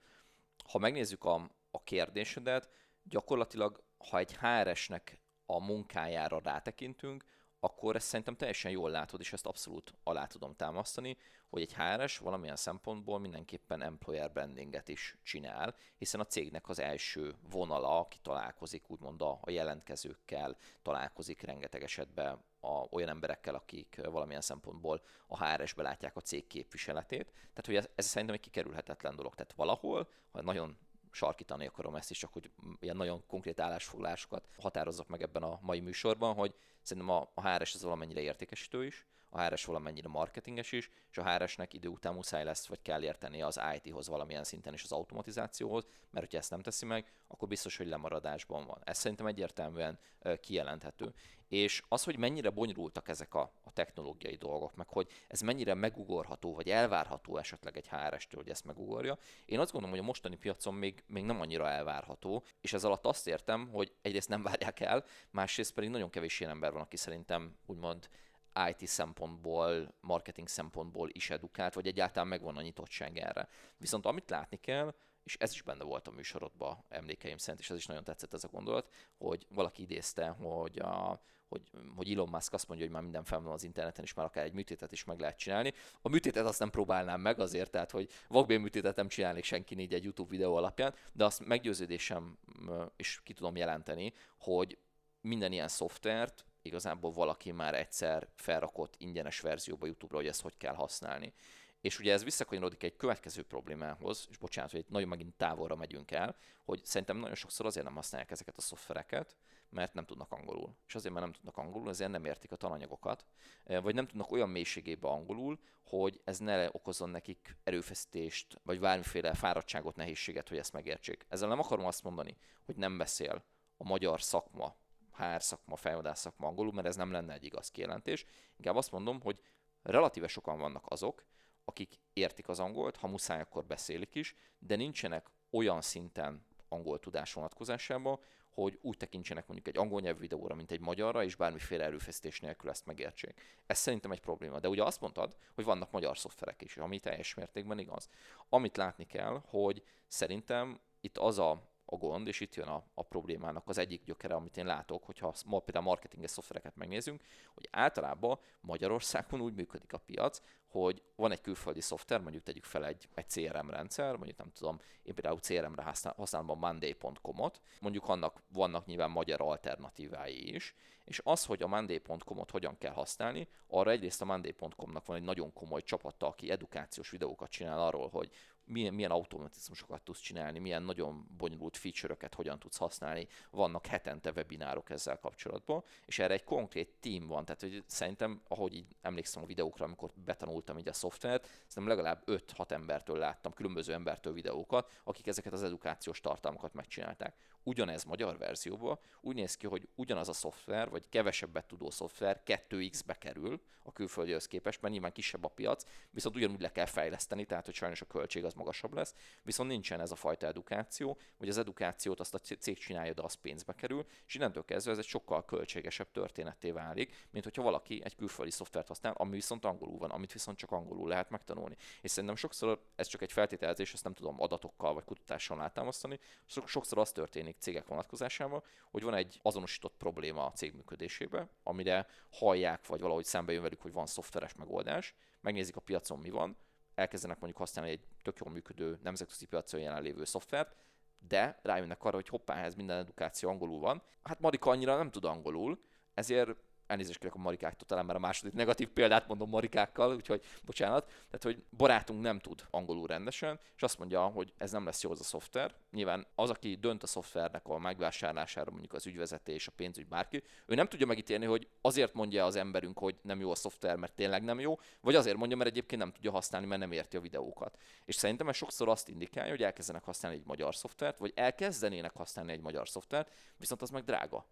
ha megnézzük a, a kérdésedet, gyakorlatilag, ha egy HRS-nek a munkájára rátekintünk, akkor ezt szerintem teljesen jól látod, és ezt abszolút alá tudom támasztani, hogy egy HRS valamilyen szempontból mindenképpen employer brandinget is csinál, hiszen a cégnek az első vonala, aki találkozik úgymond a, a jelentkezőkkel, találkozik rengeteg esetben a, olyan emberekkel, akik valamilyen szempontból a HRS-be látják a cég képviseletét. Tehát, hogy ez, ez szerintem egy kikerülhetetlen dolog. Tehát valahol, ha nagyon sarkítani akarom ezt is, csak hogy ilyen nagyon konkrét állásfoglalásokat határozzak meg ebben a mai műsorban, hogy szerintem a, a HRS ez valamennyire értékesítő is, a HRS valamennyire marketinges is, és a HRS-nek idő után muszáj lesz, vagy kell érteni az IT-hoz valamilyen szinten és az automatizációhoz, mert hogyha ezt nem teszi meg, akkor biztos, hogy lemaradásban van. Ez szerintem egyértelműen kijelenthető. És az, hogy mennyire bonyolultak ezek a, a technológiai dolgok, meg hogy ez mennyire megugorható, vagy elvárható esetleg egy HRS-től, hogy ezt megugorja, én azt gondolom, hogy a mostani piacon még, még nem annyira elvárható, és ez alatt azt értem, hogy egyrészt nem várják el, másrészt pedig nagyon kevés ilyen ember van, aki szerintem úgymond IT szempontból, marketing szempontból is edukált, vagy egyáltalán megvan a nyitottság erre. Viszont amit látni kell, és ez is benne volt a műsorodban emlékeim szerint, és ez is nagyon tetszett ez a gondolat, hogy valaki idézte, hogy a, hogy, hogy Elon Musk azt mondja, hogy már minden fel van az interneten, és már akár egy műtétet is meg lehet csinálni. A műtétet azt nem próbálnám meg azért, tehát hogy vakbél műtétet nem csinálnék senki négy egy YouTube videó alapján, de azt meggyőződésem is ki tudom jelenteni, hogy minden ilyen szoftvert igazából valaki már egyszer felrakott ingyenes verzióba YouTube-ra, hogy ezt hogy kell használni. És ugye ez visszakanyarodik egy következő problémához, és bocsánat, hogy nagyon megint távolra megyünk el, hogy szerintem nagyon sokszor azért nem használják ezeket a szoftvereket, mert nem tudnak angolul. És azért, mert nem tudnak angolul, ezért nem értik a tananyagokat, vagy nem tudnak olyan mélységébe angolul, hogy ez ne okozzon nekik erőfeszítést, vagy bármiféle fáradtságot, nehézséget, hogy ezt megértsék. Ezzel nem akarom azt mondani, hogy nem beszél a magyar szakma, HR szakma, fejvadász szakma angolul, mert ez nem lenne egy igaz kijelentés. Inkább azt mondom, hogy relatíve sokan vannak azok, akik értik az angolt, ha muszáj, akkor beszélik is, de nincsenek olyan szinten angol tudás vonatkozásában, hogy úgy tekintsenek mondjuk egy angol nyelvű videóra, mint egy magyarra, és bármiféle erőfeszítés nélkül ezt megértsék. Ez szerintem egy probléma. De ugye azt mondtad, hogy vannak magyar szoftverek is, ami teljes mértékben igaz. Amit látni kell, hogy szerintem itt az a a gond, és itt jön a, a problémának az egyik gyökere, amit én látok, hogyha ma például marketinges szoftvereket megnézünk, hogy általában Magyarországon úgy működik a piac, hogy van egy külföldi szoftver, mondjuk tegyük fel egy, egy CRM rendszer, mondjuk nem tudom, én például CRM-re használom a monday.com-ot, mondjuk annak vannak nyilván magyar alternatívái is, és az, hogy a monday.com-ot hogyan kell használni, arra egyrészt a monday.com-nak van egy nagyon komoly csapata, aki edukációs videókat csinál arról, hogy milyen, milyen automatizmusokat tudsz csinálni, milyen nagyon bonyolult feature-öket hogyan tudsz használni, vannak hetente webinárok ezzel kapcsolatban, és erre egy konkrét team van, tehát hogy szerintem, ahogy így emlékszem a videókra, amikor betanultam így a szoftvert, szerintem legalább 5-6 embertől láttam, különböző embertől videókat, akik ezeket az edukációs tartalmakat megcsinálták. Ugyanez magyar verzióban úgy néz ki, hogy ugyanaz a szoftver, vagy kevesebbet tudó szoftver 2x-be kerül a külföldihez képest, mert nyilván kisebb a piac, viszont ugyanúgy le kell fejleszteni, tehát hogy sajnos a költség az magasabb lesz, viszont nincsen ez a fajta edukáció, hogy az edukációt azt a cég csinálja, de az pénzbe kerül, és innentől kezdve ez egy sokkal költségesebb történetté válik, mint hogyha valaki egy külföldi szoftvert használ, ami viszont angolul van, amit viszont csak angolul lehet megtanulni. És szerintem sokszor ez csak egy feltételezés, ezt nem tudom adatokkal vagy kutatással látámasztani, sokszor az történik cégek vonatkozásában, hogy van egy azonosított probléma a cég működésében, amire hallják, vagy valahogy szembe jön velük, hogy van szoftveres megoldás, megnézik a piacon mi van, elkezdenek mondjuk használni egy tök jól működő nemzetközi piacon jelenlévő szoftvert, de rájönnek arra, hogy hoppá, ez minden edukáció angolul van. Hát Marika annyira nem tud angolul, ezért elnézést kérek a marikáktól, talán már a második negatív példát mondom marikákkal, úgyhogy bocsánat. Tehát, hogy barátunk nem tud angolul rendesen, és azt mondja, hogy ez nem lesz jó az a szoftver. Nyilván az, aki dönt a szoftvernek a megvásárlására, mondjuk az ügyvezetés, a pénzügy, bárki, ő nem tudja megítélni, hogy azért mondja az emberünk, hogy nem jó a szoftver, mert tényleg nem jó, vagy azért mondja, mert egyébként nem tudja használni, mert nem érti a videókat. És szerintem ez sokszor azt indikálja, hogy elkezdenek használni egy magyar szoftvert, vagy elkezdenének használni egy magyar szoftvert, viszont az meg drága.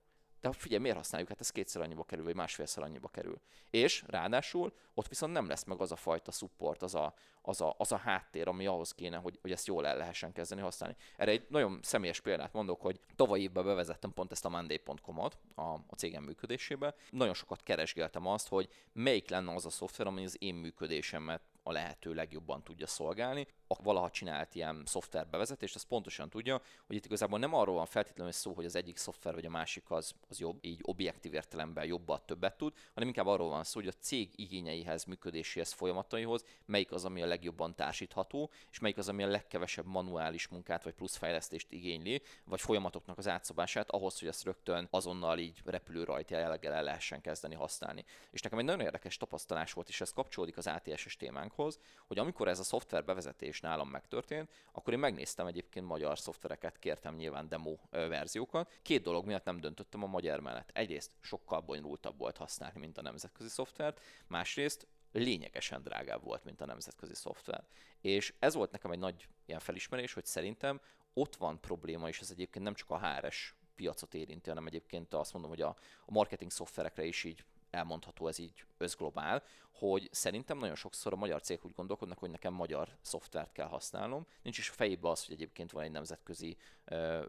De figyelj, miért használjuk? Hát ez kétszer annyiba kerül, vagy másfélszer annyiba kerül. És ráadásul ott viszont nem lesz meg az a fajta support, az a, az a, az a háttér, ami ahhoz kéne, hogy, hogy ezt jól el lehessen kezdeni használni. Erre egy nagyon személyes példát mondok, hogy tavaly évben bevezettem pont ezt a monday.com-ot a, a cégem működésébe. Nagyon sokat keresgéltem azt, hogy melyik lenne az a szoftver, ami az én működésemet a lehető legjobban tudja szolgálni. A valaha csinált ilyen szoftver bevezetést, az pontosan tudja, hogy itt igazából nem arról van feltétlenül szó, hogy az egyik szoftver vagy a másik az, az jobb, így objektív értelemben jobbat, többet tud, hanem inkább arról van szó, hogy a cég igényeihez, működéséhez, folyamataihoz melyik az, ami a legjobban társítható, és melyik az, ami a legkevesebb manuális munkát vagy plusz fejlesztést igényli, vagy folyamatoknak az átszabását ahhoz, hogy ezt rögtön azonnal így repülő rajta jelleggel el lehessen kezdeni használni. És nekem egy nagyon érdekes tapasztalás volt, és ez kapcsolódik az ATS-es témánkhoz, hogy amikor ez a szoftver bevezetés nálam megtörtént, akkor én megnéztem egyébként magyar szoftvereket, kértem nyilván demo verziókat. Két dolog miatt nem döntöttem a magyar mellett. Egyrészt sokkal bonyolultabb volt használni, mint a nemzetközi szoftvert, másrészt lényegesen drágább volt, mint a nemzetközi szoftver. És ez volt nekem egy nagy ilyen felismerés, hogy szerintem ott van probléma, és ez egyébként nem csak a HRS piacot érinti, hanem egyébként azt mondom, hogy a marketing szoftverekre is így elmondható ez így összglobál, hogy szerintem nagyon sokszor a magyar cégek úgy gondolkodnak, hogy nekem magyar szoftvert kell használnom. Nincs is a fejében az, hogy egyébként van egy nemzetközi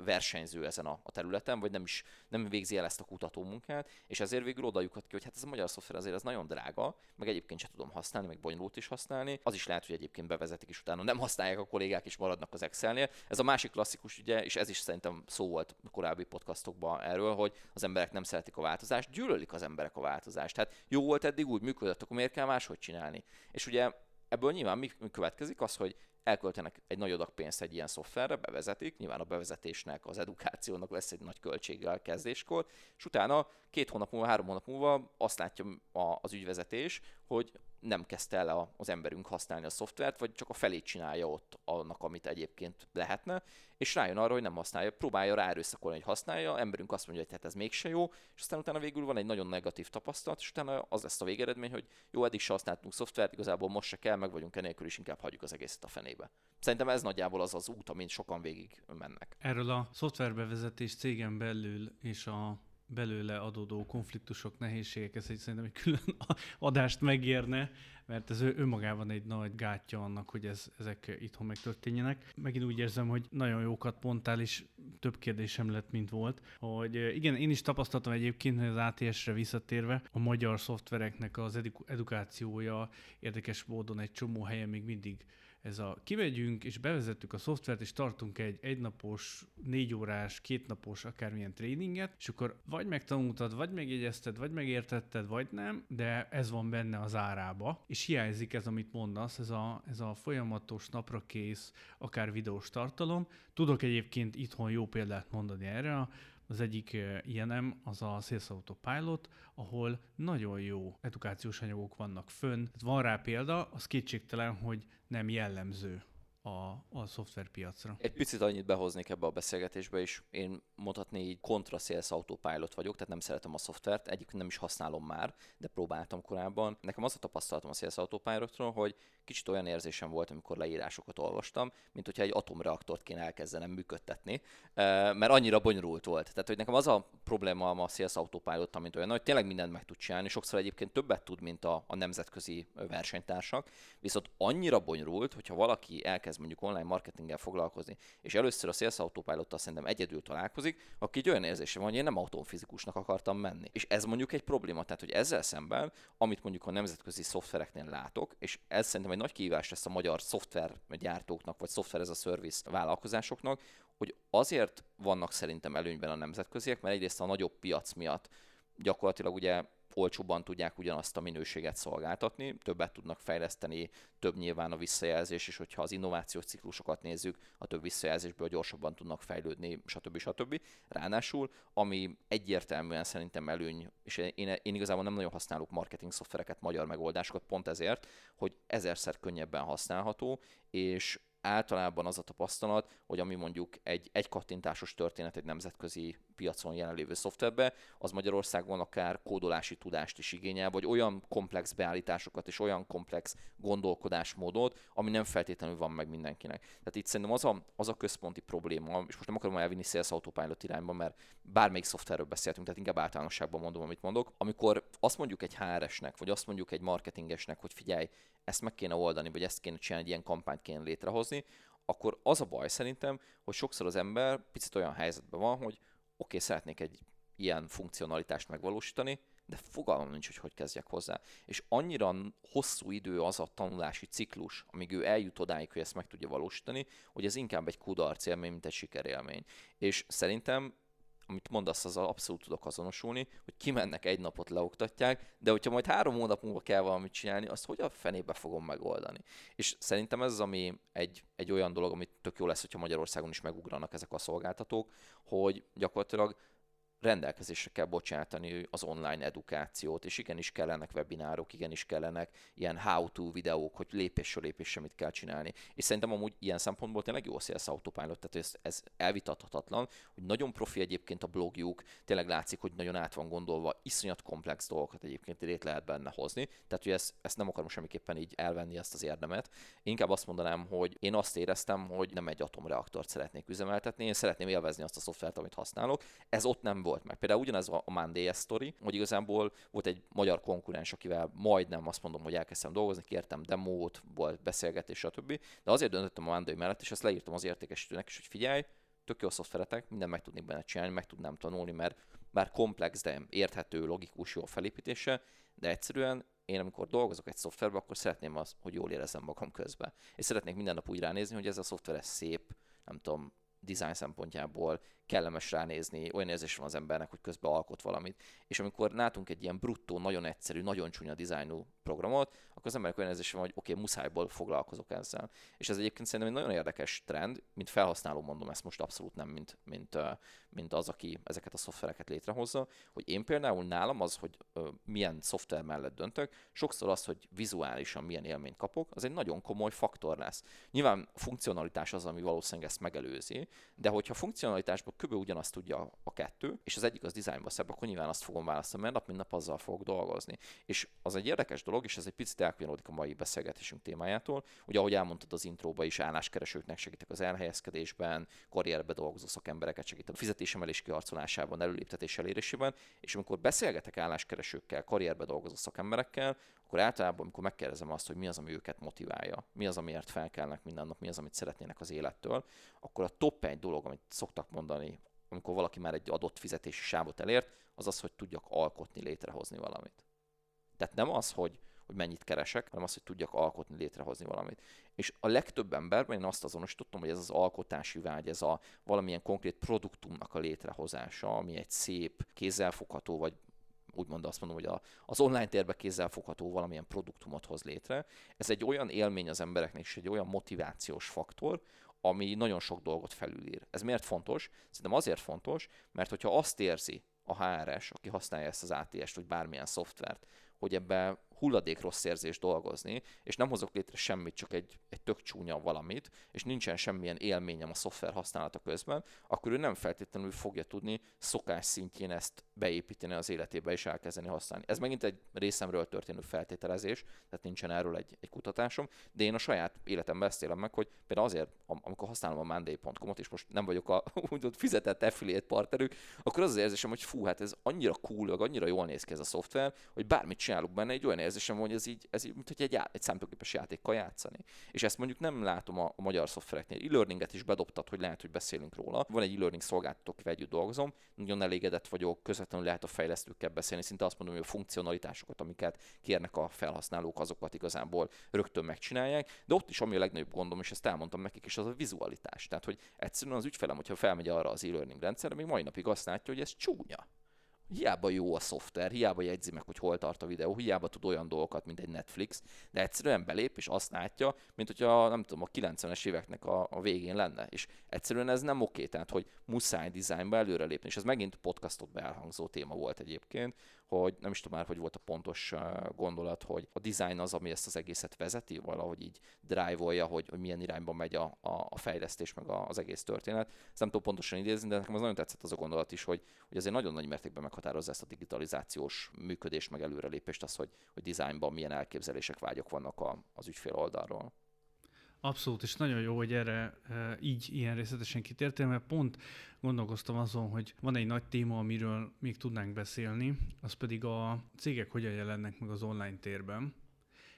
versenyző ezen a, a területen, vagy nem is nem végzi el ezt a kutató munkát, és ezért végül oda ki, hogy hát ez a magyar szoftver azért ez nagyon drága, meg egyébként sem tudom használni, meg bonyolult is használni. Az is lehet, hogy egyébként bevezetik, és utána nem használják a kollégák, és maradnak az Excelnél. Ez a másik klasszikus, ugye, és ez is szerintem szó volt korábbi podcastokban erről, hogy az emberek nem szeretik a változást, gyűlölik az emberek a változást. Tehát jó volt eddig, úgy működött, akkor miért kell máshogy csinálni? És ugye ebből nyilván mi, mi következik az, hogy elköltenek egy nagy adag pénzt egy ilyen szoftverre, bevezetik, nyilván a bevezetésnek, az edukációnak lesz egy nagy költsége a kezdéskor, és utána két hónap múlva, három hónap múlva azt látja az ügyvezetés, hogy nem kezdte el az emberünk használni a szoftvert, vagy csak a felét csinálja ott annak, amit egyébként lehetne, és rájön arra, hogy nem használja, próbálja rá erőszakolni, hogy használja, emberünk azt mondja, hogy hát ez mégse jó, és aztán utána végül van egy nagyon negatív tapasztalat, és utána az lesz a végeredmény, hogy jó, eddig se használtunk szoftvert, igazából most se kell, meg vagyunk enélkül, is inkább hagyjuk az egészet a fenébe. Szerintem ez nagyjából az az út, amin sokan végig mennek. Erről a szoftverbevezetés cégen belül és a belőle adódó konfliktusok, nehézségek, ez egy szerintem egy külön adást megérne, mert ez önmagában egy nagy gátja annak, hogy ez, ezek itthon megtörténjenek. Megint úgy érzem, hogy nagyon jókat mondtál, és több kérdésem lett, mint volt, hogy igen, én is tapasztaltam egyébként, hogy az ATS-re visszatérve a magyar szoftvereknek az edukációja érdekes módon egy csomó helyen még mindig ez a kimegyünk és bevezettük a szoftvert, és tartunk egy egynapos, négy órás, kétnapos akármilyen tréninget, és akkor vagy megtanultad, vagy megjegyezted, vagy megértetted, vagy nem, de ez van benne az árába, és hiányzik ez, amit mondasz, ez a, ez a folyamatos napra kész, akár videós tartalom. Tudok egyébként itthon jó példát mondani erre, az egyik ilyenem az a Sales Autopilot, ahol nagyon jó edukációs anyagok vannak fönn. Van rá példa, az kétségtelen, hogy nem jellemző a, a szoftverpiacra. Egy picit annyit behoznék ebbe a beszélgetésbe, és én mondhatni így kontra sales autopilot vagyok, tehát nem szeretem a szoftvert, egyik nem is használom már, de próbáltam korábban. Nekem az a tapasztalatom a sales autopilotról, hogy kicsit olyan érzésem volt, amikor leírásokat olvastam, mint hogyha egy atomreaktort kéne elkezdenem működtetni, mert annyira bonyolult volt. Tehát, hogy nekem az a probléma a Sales Autopilot, mint olyan, hogy tényleg mindent meg tud csinálni, sokszor egyébként többet tud, mint a, a nemzetközi versenytársak, viszont annyira bonyolult, hogyha valaki elkezd mondjuk online marketinggel foglalkozni, és először a Sales Autopilot-tal szerintem egyedül találkozik, akkor egy olyan érzése van, hogy én nem autófizikusnak akartam menni. És ez mondjuk egy probléma, tehát hogy ezzel szemben, amit mondjuk a nemzetközi szoftvereknél látok, és ez szerintem egy nagy kihívás lesz a magyar szoftvergyártóknak, vagy szoftver ez a service vállalkozásoknak, hogy azért vannak szerintem előnyben a nemzetköziek, mert egyrészt a nagyobb piac miatt gyakorlatilag ugye olcsóbban tudják ugyanazt a minőséget szolgáltatni, többet tudnak fejleszteni, több nyilván a visszajelzés, és hogyha az innovációs ciklusokat nézzük, a több visszajelzésből gyorsabban tudnak fejlődni, stb. stb. Ráadásul, ami egyértelműen szerintem előny, és én, én igazából nem nagyon használok marketing szoftvereket, magyar megoldásokat, pont ezért, hogy ezerszer könnyebben használható, és általában az a tapasztalat, hogy ami mondjuk egy egy kattintásos történet egy nemzetközi piacon jelenlévő szoftverbe, az Magyarországon akár kódolási tudást is igényel, vagy olyan komplex beállításokat és olyan komplex gondolkodásmódot, ami nem feltétlenül van meg mindenkinek. Tehát itt szerintem az a, az a központi probléma, és most nem akarom elvinni Sales Autopilot irányba, mert bármelyik szoftverről beszéltünk, tehát inkább általánosságban mondom, amit mondok. Amikor azt mondjuk egy HR-esnek, vagy azt mondjuk egy marketingesnek, hogy figyelj, ezt meg kéne oldani, vagy ezt kéne csinálni, egy ilyen kampányt kéne létrehozni, akkor az a baj szerintem, hogy sokszor az ember picit olyan helyzetben van, hogy okay, szeretnék egy ilyen funkcionalitást megvalósítani, de fogalmam nincs, hogy hogy kezdjek hozzá. És annyira hosszú idő az a tanulási ciklus, amíg ő eljut odáig, hogy ezt meg tudja valósítani, hogy ez inkább egy kudarc élmény, mint egy sikerélmény. És szerintem amit mondasz, az abszolút tudok azonosulni, hogy kimennek egy napot leoktatják, de hogyha majd három hónap múlva kell valamit csinálni, azt hogy a fenébe fogom megoldani. És szerintem ez az, ami egy, egy olyan dolog, amit tök jó lesz, hogyha Magyarországon is megugranak ezek a szolgáltatók, hogy gyakorlatilag rendelkezésre kell bocsátani az online edukációt, és igenis kellenek webinárok, igenis kellenek ilyen how-to videók, hogy lépésről lépésre mit kell csinálni. És szerintem amúgy ilyen szempontból tényleg jó a Sales Autopilot, tehát ez, ez elvitathatatlan, hogy nagyon profi egyébként a blogjuk, tényleg látszik, hogy nagyon át van gondolva, iszonyat komplex dolgokat egyébként lét lehet benne hozni, tehát hogy ezt, ezt nem akarom semmiképpen így elvenni ezt az érdemet. Inkább azt mondanám, hogy én azt éreztem, hogy nem egy atomreaktort szeretnék üzemeltetni, én szeretném élvezni azt a szoftvert, amit használok. Ez ott nem volt meg. Például ugyanez a Monday sztori, hogy igazából volt egy magyar konkurens, akivel majdnem azt mondom, hogy elkezdtem dolgozni, kértem demót, volt beszélgetés, stb. De azért döntöttem a Monday mellett, és ezt leírtam az értékesítőnek is, hogy figyelj, tök jó szoftveretek, minden meg tudnék benne csinálni, meg tudnám tanulni, mert bár komplex, de érthető, logikus, jó felépítése, de egyszerűen én amikor dolgozok egy szoftverbe, akkor szeretném azt, hogy jól érezzem magam közben. És szeretnék minden nap úgy ránézni, hogy ez a szoftver ez szép, nem tudom, design szempontjából kellemes ránézni, olyan érzés van az embernek, hogy közben alkot valamit. És amikor látunk egy ilyen bruttó, nagyon egyszerű, nagyon csúnya dizájnú programot, akkor az emberek olyan érzés van, hogy oké, okay, muszájból foglalkozok ezzel. És ez egyébként szerintem egy nagyon érdekes trend, mint felhasználó mondom ezt most abszolút nem, mint, mint, mint az, aki ezeket a szoftvereket létrehozza, hogy én például nálam az, hogy milyen szoftver mellett döntök, sokszor az, hogy vizuálisan milyen élményt kapok, az egy nagyon komoly faktor lesz. Nyilván funkcionalitás az, ami valószínűleg ezt megelőzi, de hogyha funkcionalitásba kb. ugyanazt tudja a kettő, és az egyik az dizájnba szebb, akkor nyilván azt fogom választani, mert nap mint nap azzal fogok dolgozni. És az egy érdekes dolog, és ez egy picit elkanyarodik a mai beszélgetésünk témájától. Ugye, ahogy elmondtad az intróba is, álláskeresőknek segítek az elhelyezkedésben, karrierbe dolgozó szakembereket segítek a fizetésemelés kiharcolásában, előléptetés elérésében, és amikor beszélgetek álláskeresőkkel, karrierbe dolgozó szakemberekkel, akkor általában, amikor megkérdezem azt, hogy mi az, ami őket motiválja, mi az, amiért felkelnek minden nap, mi az, amit szeretnének az élettől, akkor a top egy dolog, amit szoktak mondani, amikor valaki már egy adott fizetési sávot elért, az az, hogy tudjak alkotni, létrehozni valamit. Tehát nem az, hogy, hogy mennyit keresek, hanem az, hogy tudjak alkotni, létrehozni valamit. És a legtöbb emberben én azt azonosítottam, hogy ez az alkotási vágy, ez a valamilyen konkrét produktumnak a létrehozása, ami egy szép, kézzelfogható, vagy úgymond azt mondom, hogy a, az online térbe kézzelfogható valamilyen produktumot hoz létre. Ez egy olyan élmény az embereknek, és egy olyan motivációs faktor, ami nagyon sok dolgot felülír. Ez miért fontos? Szerintem azért fontos, mert hogyha azt érzi a HRS, aki használja ezt az ATS-t, vagy bármilyen szoftvert, hogy ebbe hulladék rossz érzés dolgozni, és nem hozok létre semmit, csak egy, egy tök csúnya valamit, és nincsen semmilyen élményem a szoftver használata közben, akkor ő nem feltétlenül fogja tudni szokás szintjén ezt beépíteni az életébe és elkezdeni használni. Ez megint egy részemről történő feltételezés, tehát nincsen erről egy, egy kutatásom, de én a saját életemben ezt élem meg, hogy például azért, amikor használom a monday.com-ot, és most nem vagyok a úgymond fizetett affiliate partnerük, akkor az az érzésem, hogy fú, hát ez annyira cool, vagy annyira jól néz ki ez a szoftver, hogy bármit csinálok benne, egy olyan érzésem, hogy ez így, ez így mint hogy egy, já- egy számítógépes játékkal játszani. És ezt mondjuk nem látom a, a magyar szoftvereknél. E-learninget is bedobtat, hogy lehet, hogy beszélünk róla. Van egy e-learning szolgáltató, akivel együtt dolgozom, nagyon elégedett vagyok, lehet a fejlesztőkkel beszélni, szinte azt mondom, hogy a funkcionalitásokat, amiket kérnek a felhasználók, azokat igazából rögtön megcsinálják. De ott is ami a legnagyobb gondom, és ezt elmondtam nekik is, az a vizualitás. Tehát, hogy egyszerűen az ügyfelem, hogyha felmegy arra az e-learning rendszerre, még mai napig azt látja, hogy ez csúnya hiába jó a szoftver, hiába jegyzi meg, hogy hol tart a videó, hiába tud olyan dolgokat, mint egy Netflix, de egyszerűen belép és azt látja, mint hogyha nem tudom, a 90-es éveknek a, a végén lenne. És egyszerűen ez nem oké, tehát hogy muszáj dizájnba előrelépni, és ez megint podcastot elhangzó téma volt egyébként, hogy nem is tudom már, hogy volt a pontos gondolat, hogy a design az, ami ezt az egészet vezeti, valahogy így drive-olja, hogy, hogy milyen irányba megy a, a, a fejlesztés, meg az egész történet. Ezt nem tudom pontosan idézni, de nekem az nagyon tetszett az a gondolat is, hogy, hogy azért nagyon nagy mértékben meghatározza ezt a digitalizációs működést, meg előrelépést, az, hogy, hogy designban milyen elképzelések, vágyok vannak a, az ügyfél oldalról. Abszolút, és nagyon jó, hogy erre e, így ilyen részletesen kitértél, mert pont gondolkoztam azon, hogy van egy nagy téma, amiről még tudnánk beszélni, az pedig a cégek hogyan jelennek meg az online térben.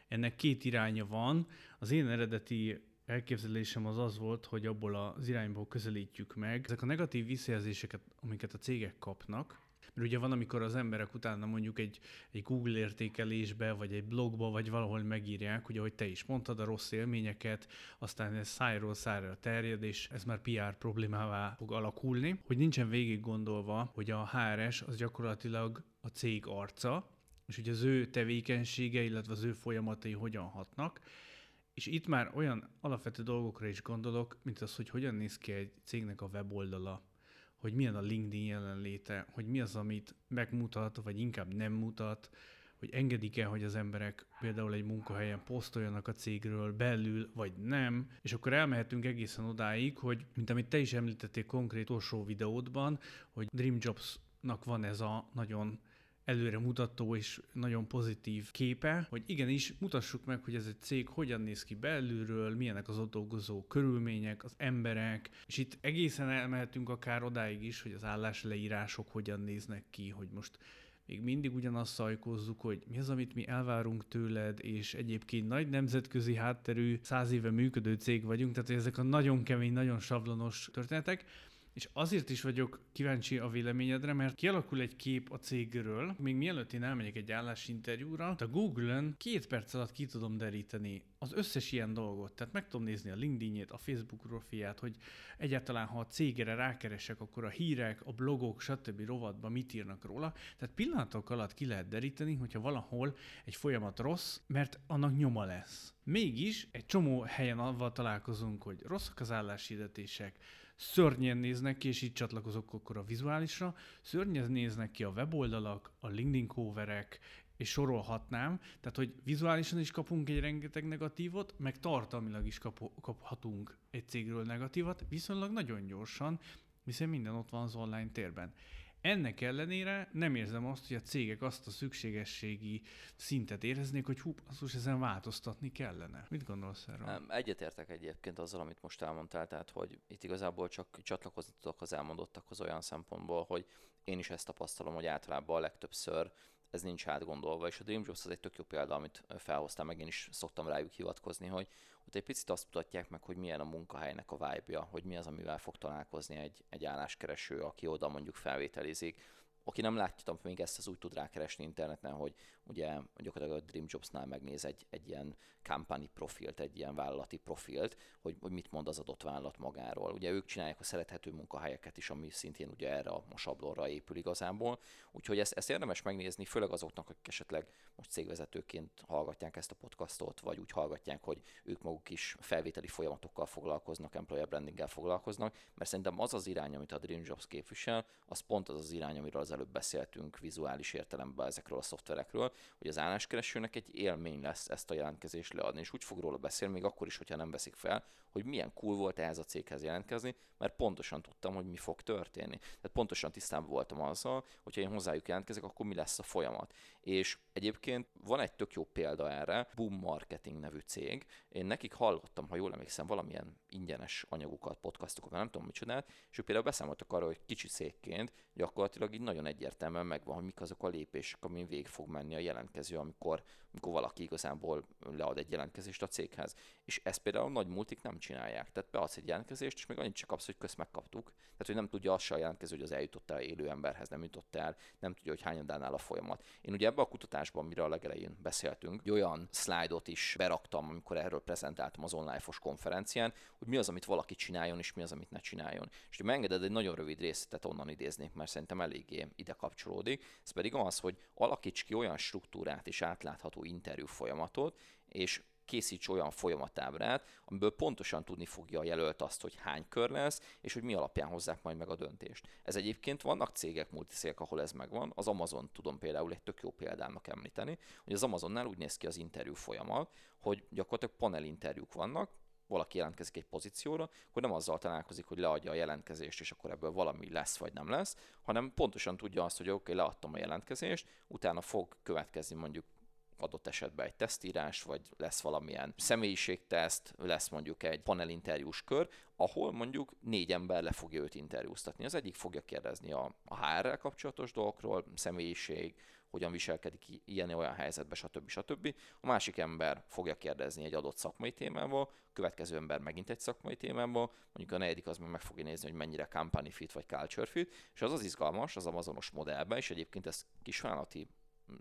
Ennek két iránya van. Az én eredeti elképzelésem az az volt, hogy abból az irányból közelítjük meg. Ezek a negatív visszajelzéseket, amiket a cégek kapnak, mert ugye van, amikor az emberek utána mondjuk egy, egy Google értékelésbe, vagy egy blogba, vagy valahol megírják, ugye, ahogy te is mondtad, a rossz élményeket, aztán ez szájról szájra terjed, és ez már PR problémává fog alakulni, hogy nincsen végig gondolva, hogy a HRS az gyakorlatilag a cég arca, és hogy az ő tevékenysége, illetve az ő folyamatai hogyan hatnak, és itt már olyan alapvető dolgokra is gondolok, mint az, hogy hogyan néz ki egy cégnek a weboldala, hogy milyen a LinkedIn jelenléte, hogy mi az, amit megmutat, vagy inkább nem mutat, hogy engedik-e, hogy az emberek például egy munkahelyen posztoljanak a cégről belül, vagy nem, és akkor elmehetünk egészen odáig, hogy, mint amit te is említettél konkrét utolsó videódban, hogy Dream Jobs-nak van ez a nagyon előre mutató és nagyon pozitív képe, hogy igenis mutassuk meg, hogy ez egy cég hogyan néz ki belülről, milyenek az ott dolgozó körülmények, az emberek, és itt egészen elmehetünk akár odáig is, hogy az állásleírások hogyan néznek ki, hogy most még mindig ugyanazt szajkozzuk, hogy mi az, amit mi elvárunk tőled, és egyébként nagy nemzetközi hátterű, száz éve működő cég vagyunk, tehát ezek a nagyon kemény, nagyon savlonos történetek, és azért is vagyok kíváncsi a véleményedre, mert kialakul egy kép a cégről, még mielőtt én elmegyek egy állásinterjúra, a Google-ön két perc alatt ki tudom deríteni az összes ilyen dolgot. Tehát meg tudom nézni a LinkedIn-ét, a Facebook profilját, hogy egyáltalán ha a cégére rákeresek, akkor a hírek, a blogok, stb. rovatban mit írnak róla. Tehát pillanatok alatt ki lehet deríteni, hogyha valahol egy folyamat rossz, mert annak nyoma lesz. Mégis egy csomó helyen avval találkozunk, hogy rosszak az álláshirdetések, szörnyen néznek ki, és így csatlakozok akkor a vizuálisra, szörnyen néznek ki a weboldalak, a LinkedIn coverek, és sorolhatnám, tehát hogy vizuálisan is kapunk egy rengeteg negatívot, meg tartalmilag is kap- kaphatunk egy cégről negatívat, viszonylag nagyon gyorsan, hiszen minden ott van az online térben. Ennek ellenére nem érzem azt, hogy a cégek azt a szükségességi szintet éreznék, hogy hú, most ezen változtatni kellene. Mit gondolsz erről? Egyetértek egyébként azzal, amit most elmondtál, tehát hogy itt igazából csak csatlakozni tudok az elmondottakhoz olyan szempontból, hogy én is ezt tapasztalom, hogy általában a legtöbbször ez nincs átgondolva, és a Dream Jobs az egy tök jó példa, amit felhoztam, meg én is szoktam rájuk hivatkozni, hogy ott egy picit azt mutatják meg, hogy milyen a munkahelynek a vibe hogy mi az, amivel fog találkozni egy, egy álláskereső, aki oda mondjuk felvételizik, aki nem látja még ezt, az úgy tud rákeresni interneten, hogy ugye gyakorlatilag a Dream Jobs-nál megnéz egy, egy ilyen company profilt, egy ilyen vállalati profilt, hogy, hogy mit mond az adott vállalat magáról. Ugye ők csinálják a szerethető munkahelyeket is, ami szintén ugye erre a sablonra épül igazából. Úgyhogy ezt, ezt érdemes megnézni, főleg azoknak, akik esetleg most cégvezetőként hallgatják ezt a podcastot, vagy úgy hallgatják, hogy ők maguk is felvételi folyamatokkal foglalkoznak, employer brandinggel foglalkoznak, mert szerintem az az irány, amit a Dream Jobs képvisel, az pont az az irány, amiről az előbb beszéltünk vizuális értelemben ezekről a szoftverekről, hogy az álláskeresőnek egy élmény lesz ezt a jelentkezést leadni, és úgy fog róla beszélni, még akkor is, hogyha nem veszik fel, hogy milyen cool volt ehhez a céghez jelentkezni, mert pontosan tudtam, hogy mi fog történni. Tehát pontosan tisztában voltam azzal, hogyha én hozzájuk jelentkezek, akkor mi lesz a folyamat. És egyébként van egy tök jó példa erre, Boom Marketing nevű cég. Én nekik hallottam, ha jól emlékszem, valamilyen ingyenes anyagukat, podcastokat, nem tudom micsodát, és ők például beszámoltak arról, hogy kicsi cégként gyakorlatilag így nagyon egyértelműen megvan, hogy mik azok a lépések, amin végig fog menni a jelentkező, amikor, amikor valaki igazából lead egy jelentkezést a céghez. És ezt például nagy multik nem csinálják. Tehát beadsz egy jelentkezést, és még annyit csak kapsz, hogy közt megkaptuk. Tehát, hogy nem tudja azt a jelentkező, hogy az eljutott el élő emberhez, nem jutott el, nem tudja, hogy hányadánál a folyamat. Én ugye ebbe a kutatásban, amiről a legelején beszéltünk, egy olyan szlájdot is beraktam, amikor erről prezentáltam az online-fos konferencián, hogy mi az, amit valaki csináljon, és mi az, amit ne csináljon. És hogy megengeded egy nagyon rövid részletet onnan idéznék, mert szerintem eléggé ide kapcsolódik. Ez pedig az, hogy alakíts ki olyan struktúrát és átlátható interjú folyamatot, és készíts olyan folyamatábrát, amiből pontosan tudni fogja a jelölt azt, hogy hány kör lesz, és hogy mi alapján hozzák majd meg a döntést. Ez egyébként vannak cégek, multiszélek, ahol ez megvan. Az Amazon tudom például egy tök jó példának említeni, hogy az Amazonnál úgy néz ki az interjú folyamat, hogy gyakorlatilag panel interjúk vannak, valaki jelentkezik egy pozícióra, hogy nem azzal találkozik, hogy leadja a jelentkezést, és akkor ebből valami lesz vagy nem lesz, hanem pontosan tudja azt, hogy oké, okay, leadtam a jelentkezést, utána fog következni mondjuk adott esetben egy tesztírás, vagy lesz valamilyen személyiségteszt, lesz mondjuk egy panelinterjús kör, ahol mondjuk négy ember le fogja őt interjúztatni. Az egyik fogja kérdezni a, a HR-rel kapcsolatos dolgokról, személyiség, hogyan viselkedik ilyen olyan helyzetben, stb. stb. A másik ember fogja kérdezni egy adott szakmai témából, a következő ember megint egy szakmai témából, mondjuk a negyedik az meg meg fogja nézni, hogy mennyire company fit vagy culture fit, és az az izgalmas az Amazonos modellben, és egyébként ez kisvállalati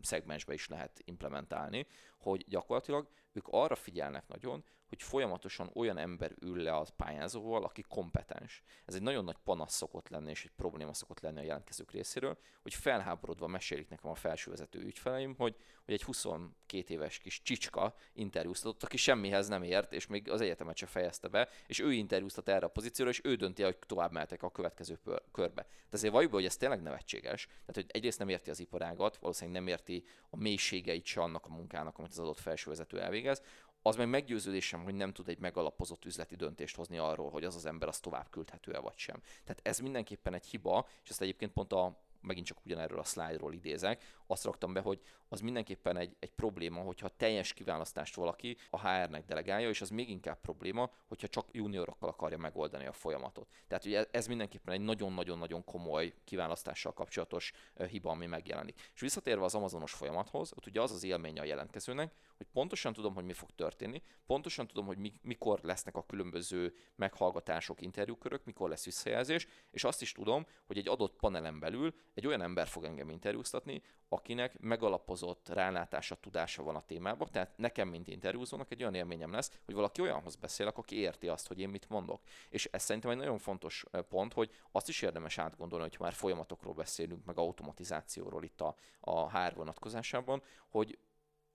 szegmensbe is lehet implementálni, hogy gyakorlatilag ők arra figyelnek nagyon, hogy folyamatosan olyan ember ül le a pályázóval, aki kompetens. Ez egy nagyon nagy panasz szokott lenni, és egy probléma szokott lenni a jelentkezők részéről, hogy felháborodva mesélik nekem a felsővezető ügyfeleim, hogy, hogy egy 22 éves kis csicska interjúztatott, aki semmihez nem ért, és még az egyetemet se fejezte be, és ő interjúztat erre a pozícióra, és ő dönti, hogy tovább mehetek a következő körbe. De azért valljuk hogy ez tényleg nevetséges. Tehát, hogy egyrészt nem érti az iparágat, valószínűleg nem érti a mélységeit se annak a munkának, amit az adott felsővezető elvégez, az meg meggyőződésem, hogy nem tud egy megalapozott üzleti döntést hozni arról, hogy az az ember az tovább küldhető-e vagy sem. Tehát ez mindenképpen egy hiba, és ezt egyébként pont a megint csak ugyanerről a szlájdról idézek, azt raktam be, hogy az mindenképpen egy, egy probléma, hogyha teljes kiválasztást valaki a HR-nek delegálja, és az még inkább probléma, hogyha csak juniorokkal akarja megoldani a folyamatot. Tehát ugye ez mindenképpen egy nagyon-nagyon-nagyon komoly kiválasztással kapcsolatos hiba, ami megjelenik. És visszatérve az Amazonos folyamathoz, ott ugye az az élménye a jelentkezőnek, hogy pontosan tudom, hogy mi fog történni, pontosan tudom, hogy mi, mikor lesznek a különböző meghallgatások, interjúkörök, mikor lesz visszajelzés, és azt is tudom, hogy egy adott panelen belül egy olyan ember fog engem interjúztatni, akinek megalapozott rálátása, tudása van a témában, tehát nekem, mint interjúzónak egy olyan élményem lesz, hogy valaki olyanhoz beszélek, aki érti azt, hogy én mit mondok. És ez szerintem egy nagyon fontos pont, hogy azt is érdemes átgondolni, hogy már folyamatokról beszélünk, meg automatizációról itt a, a HR vonatkozásában, hogy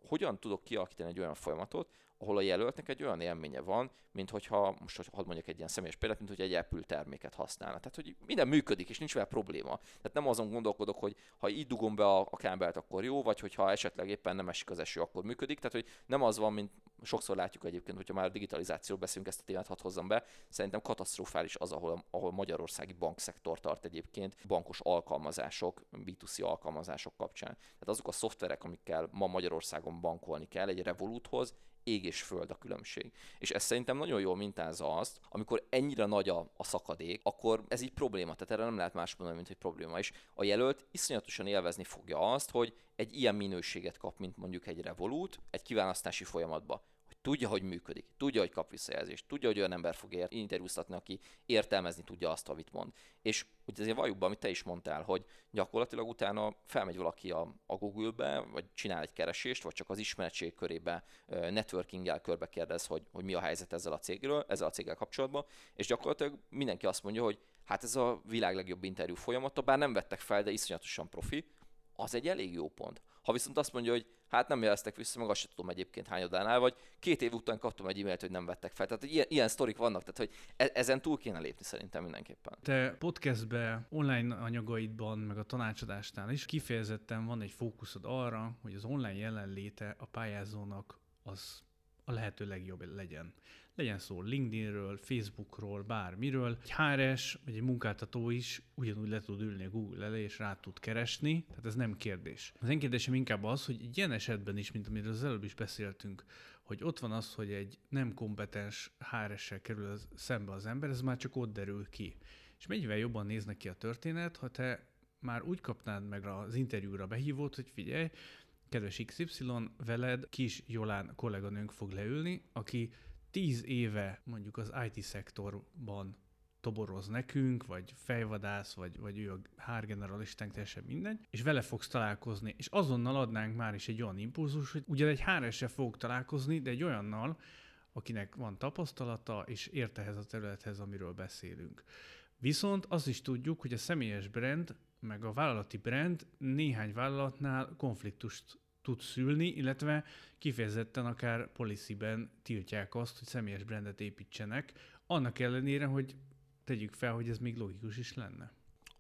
hogyan tudok kialakítani egy olyan folyamatot, ahol a jelöltnek egy olyan élménye van, mint hogyha, most hogy hadd mondjak egy ilyen személyes példát, mint hogy egy Apple terméket használna. Tehát, hogy minden működik, és nincs vele probléma. Tehát nem azon gondolkodok, hogy ha így dugom be a, a kábelt, akkor jó, vagy hogyha esetleg éppen nem esik az eső, akkor működik. Tehát, hogy nem az van, mint sokszor látjuk egyébként, hogyha már digitalizációról beszélünk, ezt a témát hadd hozzam be, szerintem katasztrofális az, ahol, ahol magyarországi bankszektor tart egyébként bankos alkalmazások, B2C alkalmazások kapcsán. Tehát azok a szoftverek, amikkel ma Magyarországon bankolni kell egy Revoluthoz, ég és föld a különbség. És ez szerintem nagyon jól mintázza azt, amikor ennyire nagy a, a szakadék, akkor ez így probléma, tehát erre nem lehet más mondani, mint hogy probléma. És a jelölt iszonyatosan élvezni fogja azt, hogy egy ilyen minőséget kap, mint mondjuk egy Revolut, egy kiválasztási folyamatba tudja, hogy működik, tudja, hogy kap visszajelzést, tudja, hogy olyan ember fog ér- interjúztatni, aki értelmezni tudja azt, amit mond. És ugye azért valljuk be, amit te is mondtál, hogy gyakorlatilag utána felmegy valaki a, a Google-be, vagy csinál egy keresést, vagy csak az ismeretség körébe networking-gel körbe kérdez, hogy, hogy mi a helyzet ezzel a cégről, ezzel a céggel kapcsolatban, és gyakorlatilag mindenki azt mondja, hogy hát ez a világ legjobb interjú folyamata, bár nem vettek fel, de iszonyatosan profi, az egy elég jó pont. Ha viszont azt mondja, hogy hát nem jeleztek vissza, meg azt sem tudom egyébként hányadánál, vagy két év után kaptam egy e-mailt, hogy nem vettek fel. Tehát ilyen, ilyen sztorik vannak, tehát hogy e- ezen túl kéne lépni szerintem mindenképpen. Te podcastbe, online anyagaidban, meg a tanácsadásnál is kifejezetten van egy fókuszod arra, hogy az online jelenléte a pályázónak az a lehető legjobb legyen legyen szó LinkedInről, Facebookról, bármiről. Egy HRS vagy egy munkáltató is ugyanúgy le tud ülni a Google elé, és rá tud keresni, tehát ez nem kérdés. Az én kérdésem inkább az, hogy egy ilyen esetben is, mint amiről az előbb is beszéltünk, hogy ott van az, hogy egy nem kompetens HRS-sel kerül az, szembe az ember, ez már csak ott derül ki. És mennyivel jobban néznek ki a történet, ha te már úgy kapnád meg az interjúra behívót, hogy figyelj, kedves XY, veled kis Jolán kolléganőnk fog leülni, aki tíz éve mondjuk az IT-szektorban toboroz nekünk, vagy fejvadász, vagy, vagy ő a hárgeneralistánk, teljesen mindegy, és vele fogsz találkozni, és azonnal adnánk már is egy olyan impulzus, hogy ugyan egy hr fog találkozni, de egy olyannal, akinek van tapasztalata, és ért ehhez a területhez, amiről beszélünk. Viszont azt is tudjuk, hogy a személyes brand, meg a vállalati brand néhány vállalatnál konfliktust tud szülni, illetve kifejezetten akár policyben tiltják azt, hogy személyes brandet építsenek, annak ellenére, hogy tegyük fel, hogy ez még logikus is lenne.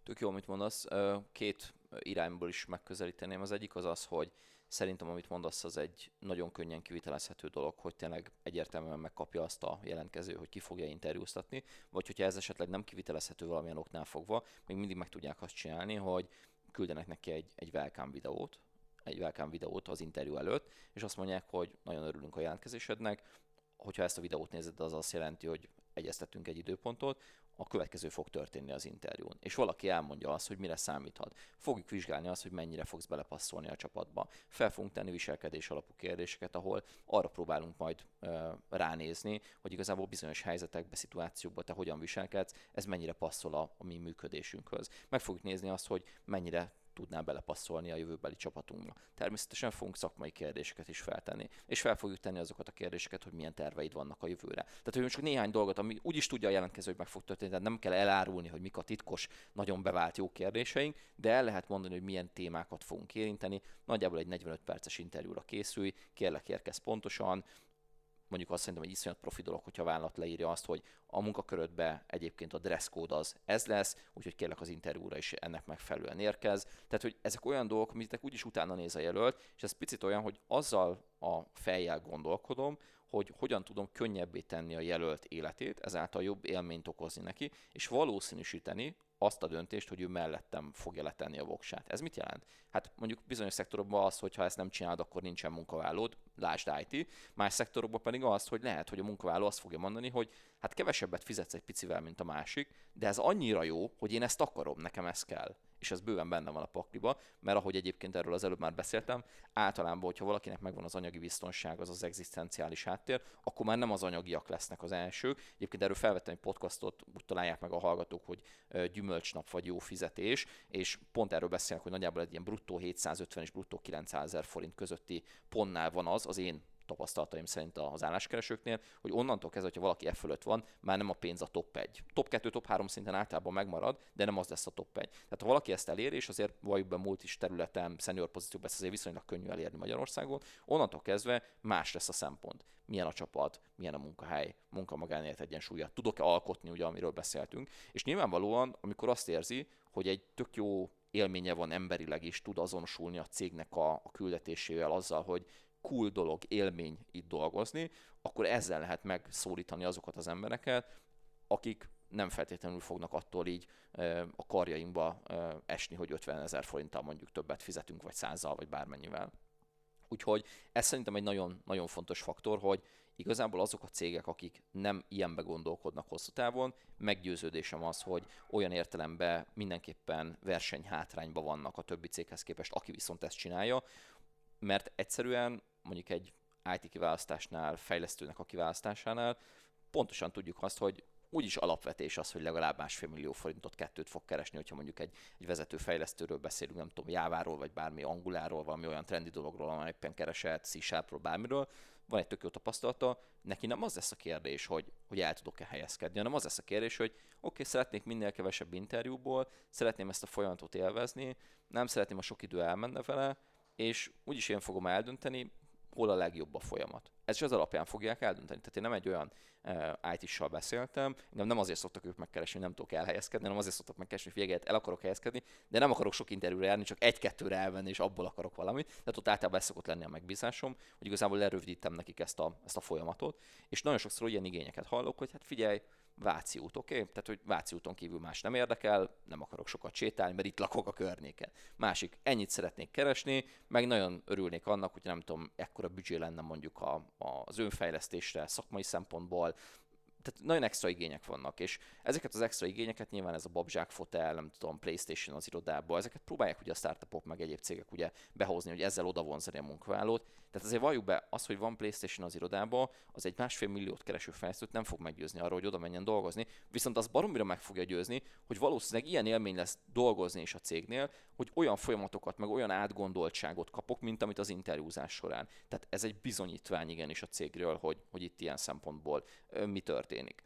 Tök jó, amit mondasz. Két irányból is megközelíteném. Az egyik az az, hogy szerintem, amit mondasz, az egy nagyon könnyen kivitelezhető dolog, hogy tényleg egyértelműen megkapja azt a jelentkező, hogy ki fogja interjúztatni, vagy hogyha ez esetleg nem kivitelezhető valamilyen oknál fogva, még mindig meg tudják azt csinálni, hogy küldenek neki egy, egy welcome videót, egy welcome videót az interjú előtt, és azt mondják, hogy nagyon örülünk a jelentkezésednek, hogyha ezt a videót nézed, az azt jelenti, hogy egyeztetünk egy időpontot, a következő fog történni az interjún. És valaki elmondja azt, hogy mire számíthat. Fogjuk vizsgálni azt, hogy mennyire fogsz belepasszolni a csapatba. Fel fogunk tenni viselkedés alapú kérdéseket, ahol arra próbálunk majd ö, ránézni, hogy igazából bizonyos helyzetekben, szituációkban te hogyan viselkedsz, ez mennyire passzol a, a mi működésünkhöz. Meg fogjuk nézni azt, hogy mennyire tudná belepasszolni a jövőbeli csapatunkba. Természetesen fogunk szakmai kérdéseket is feltenni, és fel fogjuk tenni azokat a kérdéseket, hogy milyen terveid vannak a jövőre. Tehát, hogy csak néhány dolgot, ami úgy is tudja a jelentkező, hogy meg fog történni, tehát nem kell elárulni, hogy mik a titkos, nagyon bevált jó kérdéseink, de el lehet mondani, hogy milyen témákat fogunk érinteni. Nagyjából egy 45 perces interjúra készülj, kérlek érkez pontosan, mondjuk azt szerintem egy iszonyat profi dolog, hogyha a vállalat leírja azt, hogy a munkakörödbe egyébként a dress az ez lesz, úgyhogy kérlek az interjúra is ennek megfelelően érkez. Tehát, hogy ezek olyan dolgok, amiknek úgyis utána néz a jelölt, és ez picit olyan, hogy azzal a fejjel gondolkodom, hogy hogyan tudom könnyebbé tenni a jelölt életét, ezáltal jobb élményt okozni neki, és valószínűsíteni azt a döntést, hogy ő mellettem fogja letenni a voksát. Ez mit jelent? Hát mondjuk bizonyos szektorokban az, hogy ha ezt nem csinálod, akkor nincsen munkavállalód, lásd IT, más szektorokban pedig az, hogy lehet, hogy a munkavállaló azt fogja mondani, hogy hát kevesebbet fizetsz egy picivel, mint a másik, de ez annyira jó, hogy én ezt akarom, nekem ez kell és ez bőven benne van a pakliba, mert ahogy egyébként erről az előbb már beszéltem, általában, hogyha valakinek megvan az anyagi biztonság, az az egzisztenciális háttér, akkor már nem az anyagiak lesznek az elsők. Egyébként erről felvettem egy podcastot, úgy találják meg a hallgatók, hogy gyümölcsnap vagy jó fizetés, és pont erről beszélnek, hogy nagyjából egy ilyen bruttó 750 és bruttó 900 ezer forint közötti pontnál van az, az én tapasztalataim szerint az álláskeresőknél, hogy onnantól kezdve, hogyha valaki e fölött van, már nem a pénz a top 1. Top 2, top 3 szinten általában megmarad, de nem az lesz a top 1. Tehát ha valaki ezt eléri, és azért valljuk be múlt is területen, senior pozícióban ezt azért viszonylag könnyű elérni Magyarországon, onnantól kezdve más lesz a szempont. Milyen a csapat, milyen a munkahely, munka magánélet egyensúlya, tudok-e alkotni, ugye, amiről beszéltünk. És nyilvánvalóan, amikor azt érzi, hogy egy tök jó élménye van emberileg is, tud azonosulni a cégnek a, a küldetésével azzal, hogy cool dolog, élmény itt dolgozni, akkor ezzel lehet megszólítani azokat az embereket, akik nem feltétlenül fognak attól így a karjainkba esni, hogy 50 ezer forinttal mondjuk többet fizetünk, vagy százal, vagy bármennyivel. Úgyhogy ez szerintem egy nagyon, nagyon fontos faktor, hogy igazából azok a cégek, akik nem ilyenbe gondolkodnak hosszú távon, meggyőződésem az, hogy olyan értelemben mindenképpen versenyhátrányban vannak a többi céghez képest, aki viszont ezt csinálja, mert egyszerűen mondjuk egy IT kiválasztásnál, fejlesztőnek a kiválasztásánál pontosan tudjuk azt, hogy úgyis alapvetés az, hogy legalább másfél millió forintot, kettőt fog keresni, hogyha mondjuk egy, egy vezető fejlesztőről beszélünk, nem tudom, Jáváról, vagy bármi Anguláról, valami olyan trendi dologról, amely éppen keresett, c bármiről, van egy tök jó tapasztalata, neki nem az lesz a kérdés, hogy, hogy el tudok-e helyezkedni, hanem az lesz a kérdés, hogy oké, okay, szeretnék minél kevesebb interjúból, szeretném ezt a folyamatot élvezni, nem szeretném a sok idő elmenne vele, és úgyis én fogom eldönteni, hol a legjobb a folyamat. Ez is az alapján fogják eldönteni. Tehát én nem egy olyan uh, eh, IT-sal beszéltem, nem, nem azért szoktak ők megkeresni, hogy nem tudok elhelyezkedni, hanem azért szoktak megkeresni, hogy figyelj, el akarok helyezkedni, de nem akarok sok interjúra járni, csak egy-kettőre elvenni, és abból akarok valamit. Tehát ott általában ez szokott lenni a megbízásom, hogy igazából lerövidítem nekik ezt a, ezt a folyamatot. És nagyon sokszor ilyen igényeket hallok, hogy hát figyelj, Váci út, oké? Okay? Tehát, hogy Váci úton kívül más nem érdekel, nem akarok sokat sétálni, mert itt lakok a környéken. Másik, ennyit szeretnék keresni, meg nagyon örülnék annak, hogy nem tudom, ekkora büdzsé lenne mondjuk a, a, az önfejlesztésre, szakmai szempontból, tehát nagyon extra igények vannak, és ezeket az extra igényeket nyilván ez a babzsák fotel, nem tudom, Playstation az irodába, ezeket próbálják ugye a startupok meg egyéb cégek ugye behozni, hogy ezzel oda vonzani a munkavállalót. Tehát azért valljuk be, az, hogy van Playstation az irodába, az egy másfél milliót kereső fejlesztőt nem fog meggyőzni arról, hogy oda menjen dolgozni, viszont az baromira meg fogja győzni, hogy valószínűleg ilyen élmény lesz dolgozni is a cégnél, hogy olyan folyamatokat, meg olyan átgondoltságot kapok, mint amit az interjúzás során. Tehát ez egy bizonyítvány igenis a cégről, hogy, hogy itt ilyen szempontból mi történik.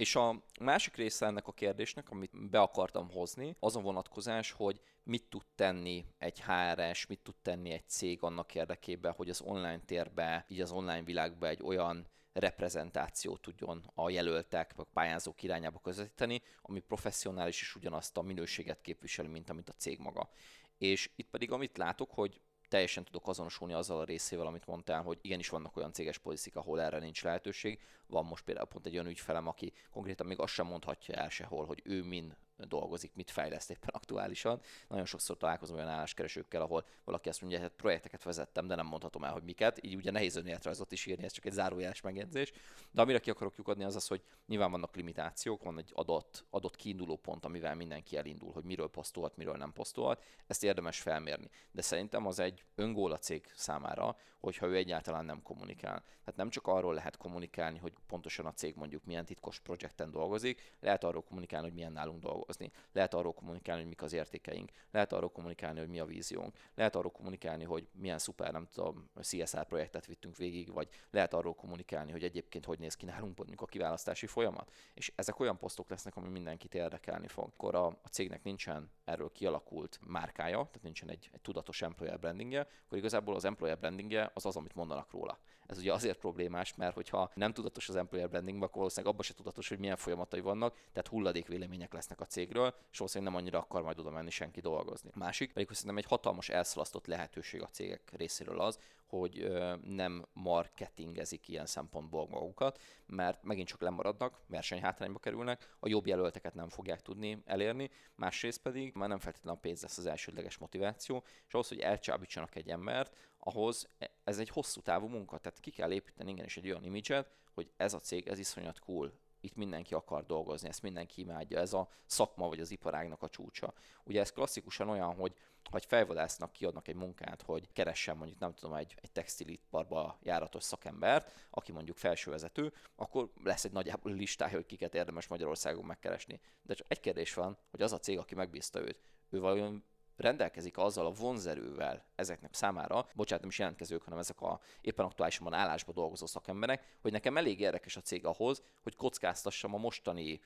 És a másik része ennek a kérdésnek, amit be akartam hozni, az a vonatkozás, hogy mit tud tenni egy HRS, mit tud tenni egy cég annak érdekében, hogy az online térbe, így az online világba egy olyan reprezentációt tudjon a jelöltek, vagy pályázók irányába közvetíteni, ami professzionális és ugyanazt a minőséget képviseli, mint amit a cég maga. És itt pedig amit látok, hogy teljesen tudok azonosulni azzal a részével, amit mondtál, hogy igenis vannak olyan céges politik, ahol erre nincs lehetőség. Van most például pont egy olyan ügyfelem, aki konkrétan még azt sem mondhatja el sehol, hogy ő min dolgozik, mit fejleszt éppen aktuálisan. Nagyon sokszor találkozom olyan álláskeresőkkel, ahol valaki azt mondja, hogy hát projekteket vezettem, de nem mondhatom el, hogy miket. Így ugye nehéz önéletrajzot is írni, ez csak egy zárójeles megjegyzés. De amire ki akarok lyukadni, az az, hogy nyilván vannak limitációk, van egy adott, adott kiinduló pont, amivel mindenki elindul, hogy miről posztolhat, miről nem posztolhat. Ezt érdemes felmérni. De szerintem az egy öngól a cég számára, hogyha ő egyáltalán nem kommunikál. Tehát nem csak arról lehet kommunikálni, hogy pontosan a cég mondjuk milyen titkos projekten dolgozik, lehet arról kommunikálni, hogy milyen nálunk dolgozni. Lehet arról kommunikálni, hogy mik az értékeink. Lehet arról kommunikálni, hogy mi a víziónk. Lehet arról kommunikálni, hogy milyen szuper, nem tudom, CSR projektet vittünk végig, vagy lehet arról kommunikálni, hogy egyébként hogy néz ki nálunk mondjuk a kiválasztási folyamat. És ezek olyan posztok lesznek, ami mindenkit érdekelni fog. Akkor a, a cégnek nincsen erről kialakult márkája, tehát nincsen egy, egy tudatos employer brandingje, akkor igazából az employer brandingje az az, amit mondanak róla. Ez ugye azért problémás, mert hogyha nem tudatos az employer branding, akkor valószínűleg abban se tudatos, hogy milyen folyamatai vannak, tehát hulladék vélemények lesznek a cégről, és valószínűleg nem annyira akar majd oda menni senki dolgozni. Másik pedig, hogy szerintem egy hatalmas elszalasztott lehetőség a cégek részéről az, hogy nem marketingezik ilyen szempontból magukat, mert megint csak lemaradnak, versenyhátrányba kerülnek, a jobb jelölteket nem fogják tudni elérni, másrészt pedig már nem feltétlenül a pénz lesz az elsődleges motiváció, és ahhoz, hogy elcsábítsanak egy embert, ahhoz ez egy hosszú távú munka, tehát ki kell építeni igenis egy olyan imidzset, hogy ez a cég, ez iszonyat cool, itt mindenki akar dolgozni, ezt mindenki imádja, ez a szakma vagy az iparágnak a csúcsa. Ugye ez klasszikusan olyan, hogy ha egy fejvadásznak kiadnak egy munkát, hogy keressen mondjuk, nem tudom, egy, egy textiliparba járatos szakembert, aki mondjuk felsővezető, akkor lesz egy nagyjából listája, hogy kiket érdemes Magyarországon megkeresni. De csak egy kérdés van, hogy az a cég, aki megbízta őt, ő valójában rendelkezik azzal a vonzerővel ezeknek számára, bocsánat, nem is jelentkezők, hanem ezek a éppen aktuálisan állásba dolgozó szakemberek, hogy nekem elég érdekes a cég ahhoz, hogy kockáztassam a mostani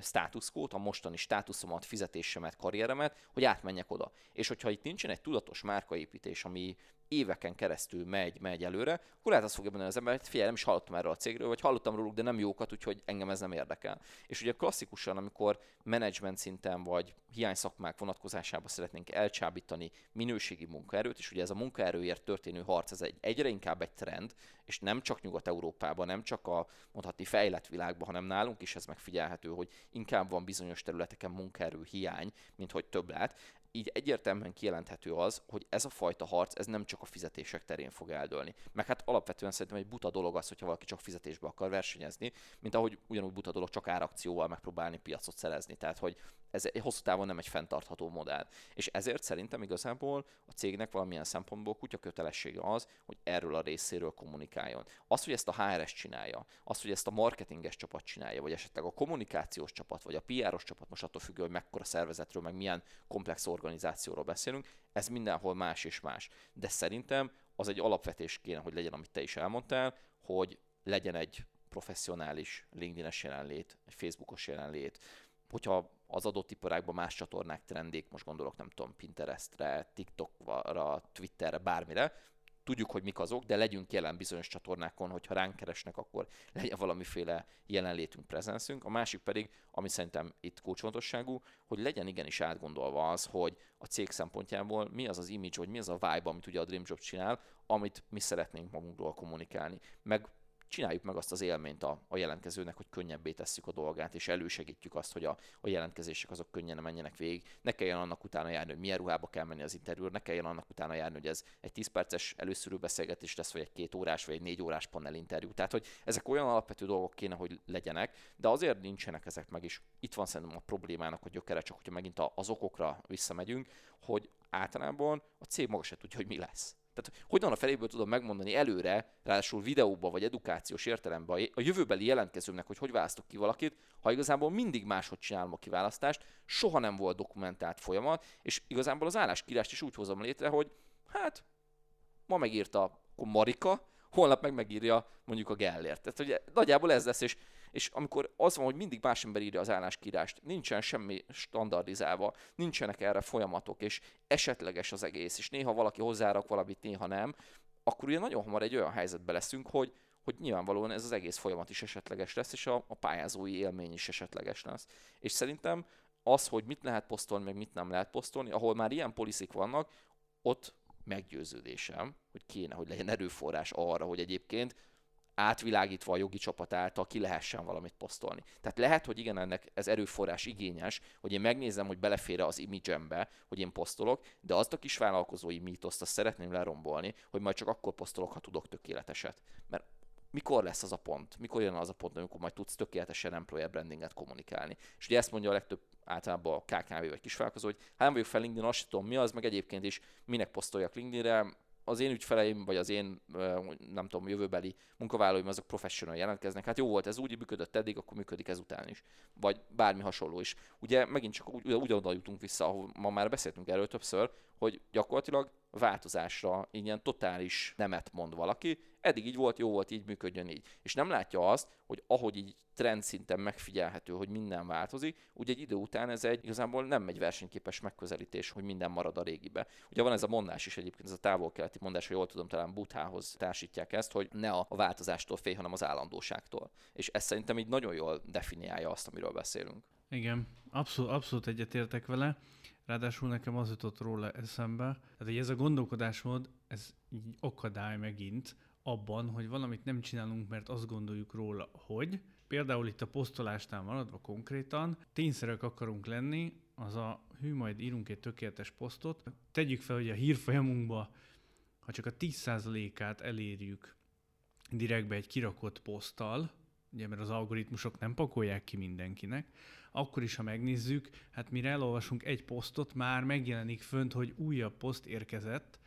státuszkót, a mostani státuszomat, fizetésemet, karrieremet, hogy átmenjek oda. És hogyha itt nincsen egy tudatos márkaépítés, ami éveken keresztül megy, megy előre, akkor lehet azt fogja mondani az ember, hogy figyelj, nem is hallottam erről a cégről, vagy hallottam róluk, de nem jókat, úgyhogy engem ez nem érdekel. És ugye klasszikusan, amikor menedzsment szinten vagy hiány szakmák vonatkozásában szeretnénk elcsábítani minőségi munkaerőt, és ugye ez a munkaerőért történő harc, ez egy, egyre inkább egy trend, és nem csak Nyugat-Európában, nem csak a mondhatni fejlett világban, hanem nálunk is ez megfigyelhető, hogy inkább van bizonyos területeken munkaerő hiány, mint hogy több lát így egyértelműen kijelenthető az, hogy ez a fajta harc, ez nem csak a fizetések terén fog eldőlni. Meg hát alapvetően szerintem egy buta dolog az, hogyha valaki csak fizetésbe akar versenyezni, mint ahogy ugyanúgy buta dolog csak árakcióval megpróbálni piacot szerezni. Tehát, hogy ez egy hosszú távon nem egy fenntartható modell. És ezért szerintem igazából a cégnek valamilyen szempontból kutya kötelessége az, hogy erről a részéről kommunikáljon. Az, hogy ezt a HRS csinálja, az, hogy ezt a marketinges csapat csinálja, vagy esetleg a kommunikációs csapat, vagy a PR-os csapat, most attól függő, hogy mekkora szervezetről, meg milyen komplex organizációról beszélünk, ez mindenhol más és más. De szerintem az egy alapvetés kéne, hogy legyen, amit te is elmondtál, hogy legyen egy professzionális LinkedIn-es jelenlét, egy Facebookos jelenlét, hogyha az adott iparágban más csatornák trendék, most gondolok nem tudom, Pinterestre, TikTokra, Twitterre, bármire, tudjuk, hogy mik azok, de legyünk jelen bizonyos csatornákon, hogyha ránk keresnek, akkor legyen valamiféle jelenlétünk, prezenszünk. A másik pedig, ami szerintem itt kulcsfontosságú, hogy legyen igenis átgondolva az, hogy a cég szempontjából mi az az image, vagy mi az a vibe, amit ugye a Dream Job csinál, amit mi szeretnénk magunkról kommunikálni. Meg csináljuk meg azt az élményt a, a jelentkezőnek, hogy könnyebbé tesszük a dolgát, és elősegítjük azt, hogy a, a jelentkezések azok könnyen menjenek végig. Ne kelljen annak utána járni, hogy milyen ruhába kell menni az interjúra, ne kelljen annak utána járni, hogy ez egy 10 perces előszörű beszélgetés lesz, vagy egy két órás, vagy egy négy órás panel interjú. Tehát, hogy ezek olyan alapvető dolgok kéne, hogy legyenek, de azért nincsenek ezek meg is. Itt van szerintem a problémának a gyökere, csak hogyha megint az okokra visszamegyünk, hogy általában a cég maga se tudja, hogy mi lesz. Tehát hogyan a feléből tudom megmondani előre, ráadásul videóba vagy edukációs értelemben a jövőbeli jelentkezőmnek, hogy hogy választok ki valakit, ha igazából mindig máshogy csinálom a kiválasztást, soha nem volt dokumentált folyamat, és igazából az álláskírást is úgy hozom létre, hogy hát ma megírta Marika, holnap meg megírja mondjuk a Gellért. Tehát ugye nagyjából ez lesz, és és amikor az van, hogy mindig más ember írja az álláskírást, nincsen semmi standardizálva, nincsenek erre folyamatok, és esetleges az egész, és néha valaki hozzárak valamit, néha nem, akkor ugye nagyon hamar egy olyan helyzetbe leszünk, hogy, hogy nyilvánvalóan ez az egész folyamat is esetleges lesz, és a, a pályázói élmény is esetleges lesz. És szerintem az, hogy mit lehet posztolni, meg mit nem lehet posztolni, ahol már ilyen poliszik vannak, ott meggyőződésem, hogy kéne, hogy legyen erőforrás arra, hogy egyébként átvilágítva a jogi csapat által ki lehessen valamit posztolni. Tehát lehet, hogy igen, ennek ez erőforrás igényes, hogy én megnézem, hogy belefér az imidzsembe, hogy én posztolok, de azt a kis vállalkozói mítoszt azt szeretném lerombolni, hogy majd csak akkor posztolok, ha tudok tökéleteset. Mert mikor lesz az a pont, mikor jön az a pont, amikor majd tudsz tökéletesen employer brandinget kommunikálni. És ugye ezt mondja a legtöbb általában a KKV vagy kisvállalkozó, hogy hát nem vagyok fel LinkedIn, azt tudom mi az, meg egyébként is minek posztoljak LinkedInre, az én ügyfeleim, vagy az én, nem tudom, jövőbeli munkavállalóim, azok professional jelentkeznek. Hát jó volt, ez úgy működött eddig, akkor működik ezután is. Vagy bármi hasonló is. Ugye megint csak úgy, ugyanoda jutunk vissza, ahol ma már beszéltünk erről többször, hogy gyakorlatilag változásra ilyen totális nemet mond valaki, eddig így volt, jó volt, így működjön így. És nem látja azt, hogy ahogy így trend szinten megfigyelhető, hogy minden változik, ugye egy idő után ez egy igazából nem egy versenyképes megközelítés, hogy minden marad a régibe. Ugye van ez a mondás is egyébként, ez a távol-keleti mondás, hogy jól tudom, talán Buthához társítják ezt, hogy ne a változástól félj, hanem az állandóságtól. És ez szerintem így nagyon jól definiálja azt, amiről beszélünk. Igen, abszolút, abszolút egyetértek vele. Ráadásul nekem az jutott róla eszembe, tehát hogy ez a gondolkodásmód, ez így akadály megint abban, hogy valamit nem csinálunk, mert azt gondoljuk róla, hogy például itt a posztolásnál maradva konkrétan, tényszerek akarunk lenni, az a hű, majd írunk egy tökéletes posztot, tegyük fel, hogy a hírfolyamunkba, ha csak a 10%-át elérjük direktbe egy kirakott poszttal, ugye mert az algoritmusok nem pakolják ki mindenkinek, akkor is, ha megnézzük, hát mire elolvasunk egy posztot, már megjelenik fönt, hogy újabb poszt érkezett,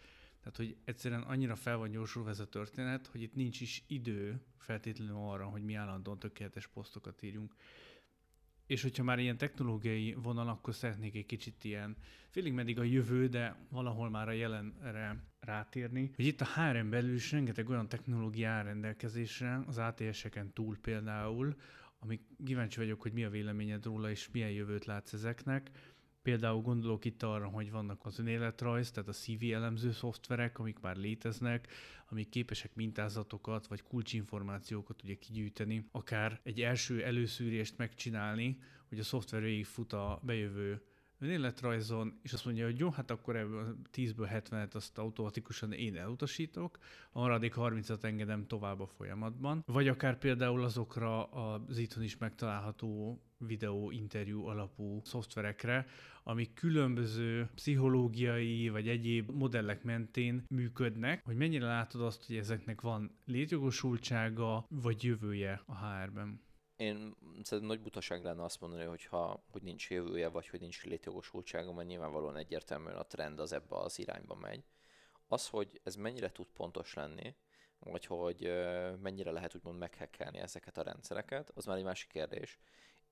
tehát, hogy egyszerűen annyira fel van gyorsulva ez a történet, hogy itt nincs is idő feltétlenül arra, hogy mi állandóan tökéletes posztokat írjunk. És hogyha már ilyen technológiai vonal, akkor szeretnék egy kicsit ilyen, félig meddig a jövő, de valahol már a jelenre rátérni, hogy itt a HRM belül is rengeteg olyan technológia áll rendelkezésre, az ATS-eken túl például, amik kíváncsi vagyok, hogy mi a véleményed róla, és milyen jövőt látsz ezeknek. Például gondolok itt arra, hogy vannak az önéletrajz, tehát a CV elemző szoftverek, amik már léteznek, amik képesek mintázatokat vagy kulcsinformációkat ugye kigyűjteni, akár egy első előszűrést megcsinálni, hogy a szoftver végig fut a bejövő önéletrajzon, és azt mondja, hogy jó, hát akkor ebből 10-ből 70-et azt automatikusan én elutasítok, a maradék 30-at engedem tovább a folyamatban. Vagy akár például azokra az itthon is megtalálható videó interjú alapú szoftverekre, amik különböző pszichológiai vagy egyéb modellek mentén működnek, hogy mennyire látod azt, hogy ezeknek van létjogosultsága vagy jövője a HR-ben? Én szerintem nagy butaság lenne azt mondani, hogy, ha, hogy nincs jövője, vagy hogy nincs létjogosultsága, mert nyilvánvalóan egyértelműen a trend az ebbe az irányba megy. Az, hogy ez mennyire tud pontos lenni, vagy hogy mennyire lehet úgymond meghekkelni ezeket a rendszereket, az már egy másik kérdés.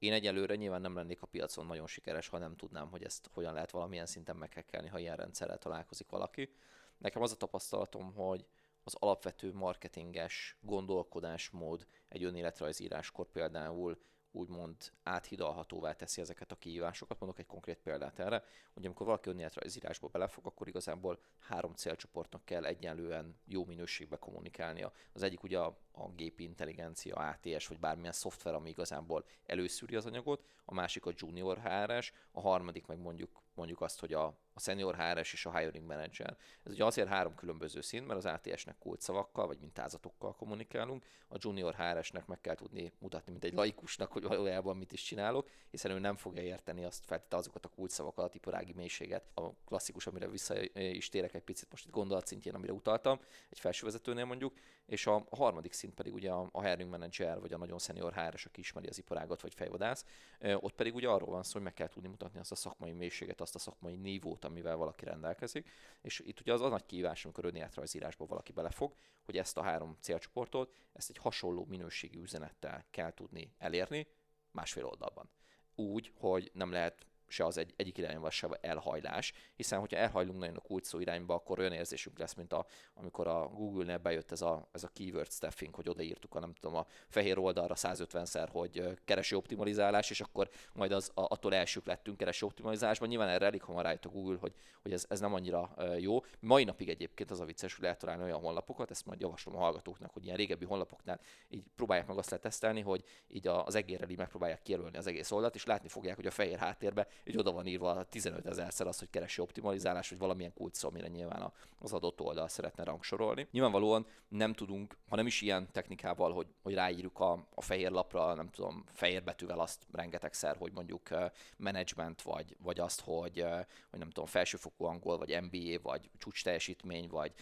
Én egyelőre nyilván nem lennék a piacon nagyon sikeres, ha nem tudnám, hogy ezt hogyan lehet valamilyen szinten meghekkelni, ha ilyen rendszerrel találkozik valaki. Nekem az a tapasztalatom, hogy az alapvető marketinges gondolkodásmód egy önéletrajzíráskor például úgymond áthidalhatóvá teszi ezeket a kihívásokat. Mondok egy konkrét példát erre, hogy amikor valaki önéletrajzírásba belefog, akkor igazából három célcsoportnak kell egyenlően jó minőségbe kommunikálnia. Az egyik ugye a, a gépi intelligencia, ATS, vagy bármilyen szoftver, ami igazából előszűri az anyagot, a másik a junior HRS, a harmadik meg mondjuk mondjuk azt, hogy a, a senior HRS és a hiring manager. Ez ugye azért három különböző szint, mert az ATS-nek kulcsszavakkal vagy mintázatokkal kommunikálunk, a junior HRS-nek meg kell tudni mutatni, mint egy laikusnak, hogy valójában mit is csinálok, hiszen ő nem fogja érteni azt feltétlenül azokat a kulcsszavakat, a tiporági mélységet. A klasszikus, amire vissza is térek egy picit most itt gondolatszintjén, amire utaltam, egy felsővezetőnél mondjuk, és a, harmadik szint pedig ugye a, a hiring manager, vagy a nagyon senior HRS, aki ismeri az iparágat, vagy fejvadász, ott pedig ugye arról van szó, hogy meg kell tudni mutatni azt a szakmai mélységet, azt a szakmai nívót, amivel valaki rendelkezik. És itt ugye az a nagy kihívás, amikor önéletrajzírásba valaki belefog, hogy ezt a három célcsoportot, ezt egy hasonló minőségi üzenettel kell tudni elérni másfél oldalban. Úgy, hogy nem lehet se az egy, egyik irányba, se elhajlás, hiszen hogyha elhajlunk nagyon a kulcs szó irányba, akkor olyan érzésünk lesz, mint a, amikor a Google-nél bejött ez a, ez a keyword stuffing, hogy odaírtuk a nem tudom, a fehér oldalra 150-szer, hogy keresi optimalizálás, és akkor majd az, a, attól elsők lettünk keresi optimalizálásban. Nyilván erre elég hamar rájött a Google, hogy, hogy ez, ez nem annyira jó. Mai napig egyébként az a vicces, hogy lehet találni olyan honlapokat, ezt majd javaslom a hallgatóknak, hogy ilyen régebbi honlapoknál így próbálják meg azt letesztelni, hogy így az egérrel így megpróbálják kijelölni az egész oldalt, és látni fogják, hogy a fehér háttérbe így oda van írva 15 ezerszer az, hogy keresi optimalizálás, vagy valamilyen kulcs amire nyilván az adott oldal szeretne rangsorolni. Nyilvánvalóan nem tudunk, ha nem is ilyen technikával, hogy, hogy ráírjuk a, a fehér lapra, nem tudom, fehér betűvel azt rengetegszer, hogy mondjuk management, vagy, vagy azt, hogy, hogy nem tudom, felsőfokú angol, vagy MBA, vagy csúcs teljesítmény, vagy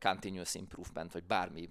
continuous improvement, vagy bármi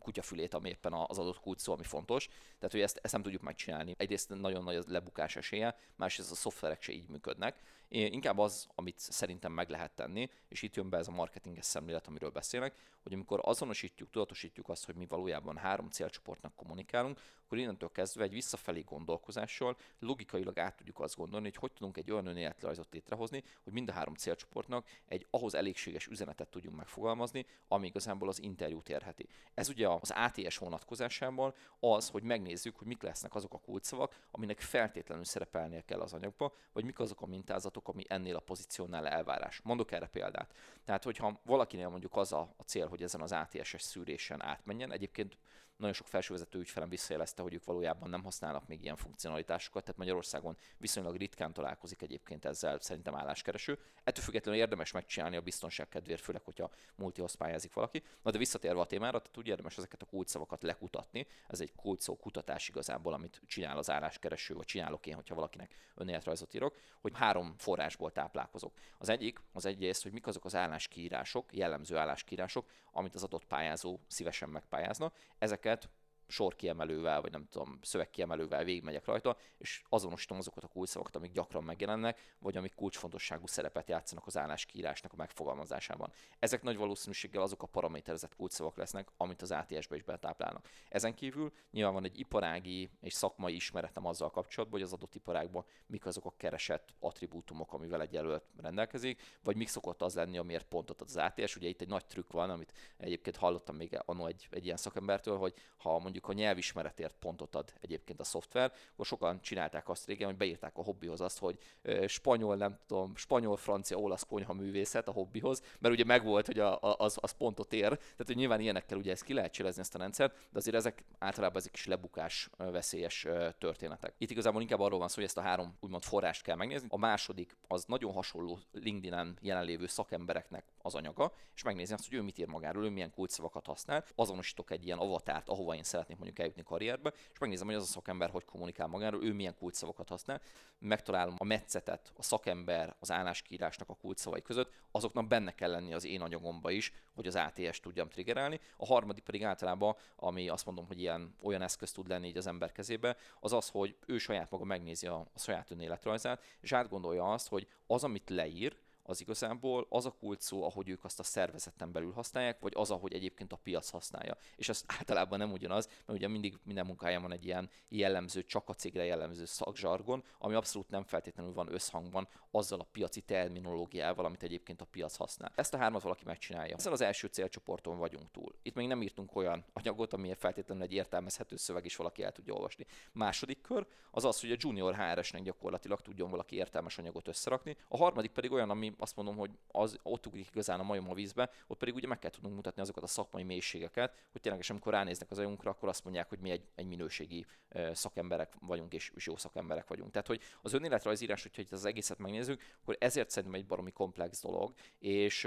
kutyafülét, ami éppen az adott kulcs szó, ami fontos. Tehát, hogy ezt, ezt nem tudjuk megcsinálni. Egyrészt nagyon nagy a lebukás esélye, másrészt a szoftverek se így működnek. Inkább az, amit szerintem meg lehet tenni, és itt jön be ez a marketinges szemlélet, amiről beszélek, hogy amikor azonosítjuk, tudatosítjuk azt, hogy mi valójában három célcsoportnak kommunikálunk, akkor innentől kezdve egy visszafelé gondolkozással logikailag át tudjuk azt gondolni, hogy hogy tudunk egy olyan önéletrajzot létrehozni, hogy mind a három célcsoportnak egy ahhoz elégséges üzenetet tudjunk megfogalmazni, ami igazából az interjút érheti. Ez ugye az ATS vonatkozásában az, hogy megnézzük, hogy mik lesznek azok a kulcsszavak, aminek feltétlenül szerepelnie kell az anyagba, vagy mik azok a mintázatok, ami ennél a pozíciónál elvárás. Mondok erre példát. Tehát, hogyha valakinél mondjuk az a, a cél, hogy ezen az ATS-es szűrésen átmenjen, egyébként nagyon sok felsővezető ügyfelem visszajelezte, hogy ők valójában nem használnak még ilyen funkcionalitásokat, tehát Magyarországon viszonylag ritkán találkozik egyébként ezzel szerintem álláskereső. Ettől függetlenül érdemes megcsinálni a biztonság kedvéért, főleg, hogyha multihoz pályázik valaki. Na de visszatérve a témára, tehát úgy érdemes ezeket a kulcsszavakat lekutatni. Ez egy kulcsszó kutatás igazából, amit csinál az álláskereső, vagy csinálok én, hogyha valakinek önéletrajzot írok, hogy három forrásból táplálkozok. Az egyik, az egyrészt, hogy mik azok az álláskiírások, jellemző álláskiírások, amit az adott pályázó szívesen megpályázna. Ezeket quieto. Sorkiemelővel, vagy nem tudom, szövegkiemelővel végigmegyek rajta, és azonosítom azokat a kulcsszavakat, amik gyakran megjelennek, vagy amik kulcsfontosságú szerepet játszanak az álláskiírásnak a megfogalmazásában. Ezek nagy valószínűséggel azok a paraméterezett kulcsszavak lesznek, amit az ATS-be is betáplálnak. Ezen kívül nyilván van egy iparági és szakmai ismeretem azzal kapcsolatban, hogy az adott iparágban mik azok a keresett attribútumok, amivel egy jelölt rendelkezik, vagy mik szokott az lenni, amiért pontot az ATS. Ugye itt egy nagy trükk van, amit egyébként hallottam még annó egy, egy ilyen szakembertől, hogy ha mondjuk a nyelvismeretért pontot ad egyébként a szoftver, akkor sokan csinálták azt régen, hogy beírták a hobbihoz azt, hogy spanyol, nem tudom, spanyol, francia, olasz konyha művészet a hobbihoz, mert ugye megvolt, hogy a, az, az pontot ér, tehát hogy nyilván ilyenekkel ugye ezt ki lehet csilezni ezt a rendszert, de azért ezek általában ezek is lebukás veszélyes történetek. Itt igazából inkább arról van szó, hogy ezt a három úgymond forrást kell megnézni. A második az nagyon hasonló LinkedIn-en jelenlévő szakembereknek az anyaga, és megnézni azt, hogy ő mit ír magáról, ő milyen kulcsszavakat használ. Azonosítok egy ilyen avatárt, ahova én szeretnék mondjuk eljutni karrierbe, és megnézem, hogy az a szakember hogy kommunikál magáról, ő milyen kulcsszavakat használ. Megtalálom a metszetet, a szakember, az álláskírásnak a kulcsszavai között, azoknak benne kell lenni az én anyagomba is, hogy az ATS tudjam triggerelni. A harmadik pedig általában, ami azt mondom, hogy ilyen olyan eszköz tud lenni így az ember kezébe, az az, hogy ő saját maga megnézi a, a saját önéletrajzát, és átgondolja azt, hogy az, amit leír, az igazából az a kult szó, ahogy ők azt a szervezeten belül használják, vagy az, ahogy egyébként a piac használja. És ez általában nem ugyanaz, mert ugye mindig minden munkáján van egy ilyen jellemző, csak a cégre jellemző szakzsargon, ami abszolút nem feltétlenül van összhangban azzal a piaci terminológiával, amit egyébként a piac használ. Ezt a hármat valaki megcsinálja. Ezzel az első célcsoporton vagyunk túl. Itt még nem írtunk olyan anyagot, ami feltétlenül egy értelmezhető szöveg is valaki el tudja olvasni. Második kör az az, hogy a junior HRS-nek gyakorlatilag tudjon valaki értelmes anyagot összerakni. A harmadik pedig olyan, ami azt mondom, hogy az, ott ugrik igazán a majom a vízbe, ott pedig ugye meg kell tudnunk mutatni azokat a szakmai mélységeket, hogy tényleg, amikor ránéznek az ajunkra, akkor azt mondják, hogy mi egy, egy minőségi szakemberek vagyunk, és, és jó szakemberek vagyunk. Tehát, hogy az önéletrajzírás, hogyha itt az egészet megnézzük, akkor ezért szerintem egy baromi komplex dolog, és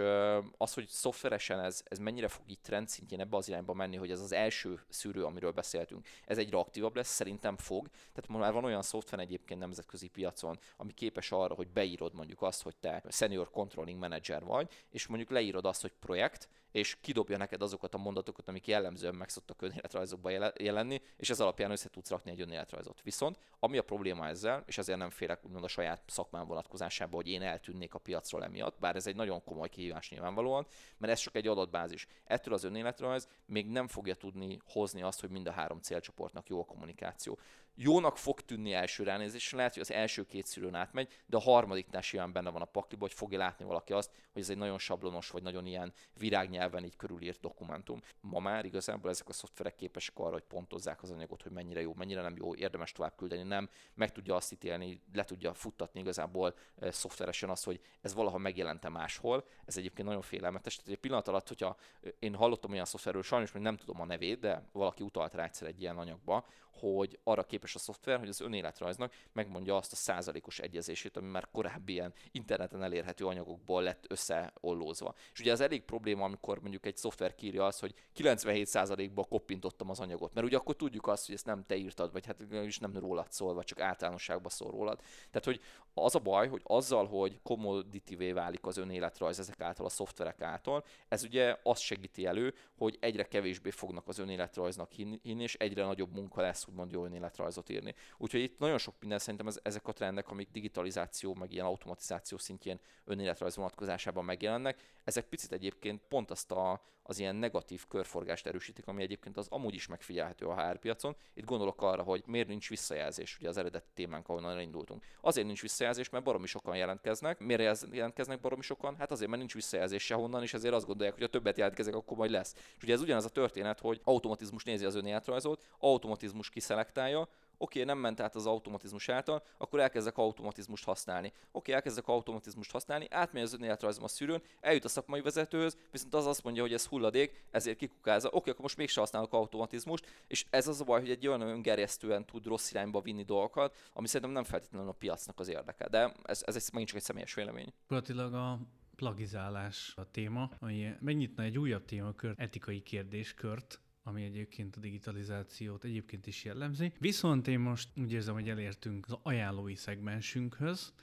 az, hogy szoftveresen ez, ez mennyire fog itt trend szintjén ebbe az irányba menni, hogy ez az első szűrő, amiről beszéltünk, ez egyre aktívabb lesz, szerintem fog. Tehát már van olyan szoftver egyébként nemzetközi piacon, ami képes arra, hogy beírod mondjuk azt, hogy te senior Senior Controlling Manager vagy, és mondjuk leírod azt, hogy projekt, és kidobja neked azokat a mondatokat, amik jellemzően meg szoktak önéletrajzokban jelenni, és ez alapján össze tudsz rakni egy önéletrajzot. Viszont ami a probléma ezzel, és ezért nem félek úgymond a saját szakmám vonatkozásában, hogy én eltűnnék a piacról emiatt, bár ez egy nagyon komoly kihívás nyilvánvalóan, mert ez csak egy adatbázis. Ettől az önéletrajz még nem fogja tudni hozni azt, hogy mind a három célcsoportnak jó a kommunikáció jónak fog tűnni első ránézésre, lehet, hogy az első két szűrőn átmegy, de a harmadiknál simán benne van a pakliba, hogy fogja látni valaki azt, hogy ez egy nagyon sablonos, vagy nagyon ilyen virágnyelven így körülírt dokumentum. Ma már igazából ezek a szoftverek képesek arra, hogy pontozzák az anyagot, hogy mennyire jó, mennyire nem jó, érdemes tovább küldeni, nem, meg tudja azt ítélni, le tudja futtatni igazából e, szoftveresen azt, hogy ez valaha megjelentem máshol. Ez egyébként nagyon félelmetes. Tehát egy pillanat alatt, hogyha én hallottam olyan szoftverről, sajnos még nem tudom a nevét, de valaki utalt rá egyszer egy ilyen anyagba, hogy arra képes a szoftver, hogy az önéletrajznak megmondja azt a százalékos egyezését, ami már korábbi ilyen interneten elérhető anyagokból lett összeollózva. És ugye ez elég probléma, amikor mondjuk egy szoftver kírja azt, hogy 97%-ba koppintottam az anyagot, mert ugye akkor tudjuk azt, hogy ezt nem te írtad, vagy hát is nem rólad szól, vagy csak általánosságban szól rólad. Tehát, hogy az a baj, hogy azzal, hogy commodity válik az önéletrajz ezek által a szoftverek által, ez ugye azt segíti elő, hogy egyre kevésbé fognak az önéletrajznak hinni, és egyre nagyobb munka lesz úgymond jó önéletrajzot írni. Úgyhogy itt nagyon sok minden szerintem ez, ezek a trendek, amik digitalizáció, meg ilyen automatizáció szintjén önéletrajz vonatkozásában megjelennek, ezek picit egyébként pont azt a, az ilyen negatív körforgást erősítik, ami egyébként az amúgy is megfigyelhető a HR piacon. Itt gondolok arra, hogy miért nincs visszajelzés, ugye az eredeti témánk, ahonnan indultunk. Azért nincs visszajelzés, mert baromi sokan jelentkeznek. Miért jelentkeznek baromi sokan? Hát azért, mert nincs visszajelzés sehonnan, és ezért azt gondolják, hogy ha többet jelentkezek, akkor majd lesz. És ugye ez ugyanaz a történet, hogy automatizmus nézi az önéletrajzot, automatizmus kiszelektálja, oké, nem ment át az automatizmus által, akkor elkezdek automatizmust használni. Oké, elkezdek automatizmust használni, átmegy az önéletrajzom a szűrőn, eljut a szakmai vezetőhöz, viszont az azt mondja, hogy ez hulladék, ezért kikukázza. Oké, akkor most mégsem használok automatizmust, és ez az a baj, hogy egy olyan öngerjesztően tud rossz irányba vinni dolgokat, ami szerintem nem feltétlenül a piacnak az érdeke. De ez, ez egy, megint csak egy személyes vélemény. Gyakorlatilag a plagizálás a téma, ami megnyitna egy újabb témakört, etikai kérdéskört, ami egyébként a digitalizációt egyébként is jellemzi. Viszont én most úgy érzem, hogy elértünk az ajánlói szegmensünkhöz.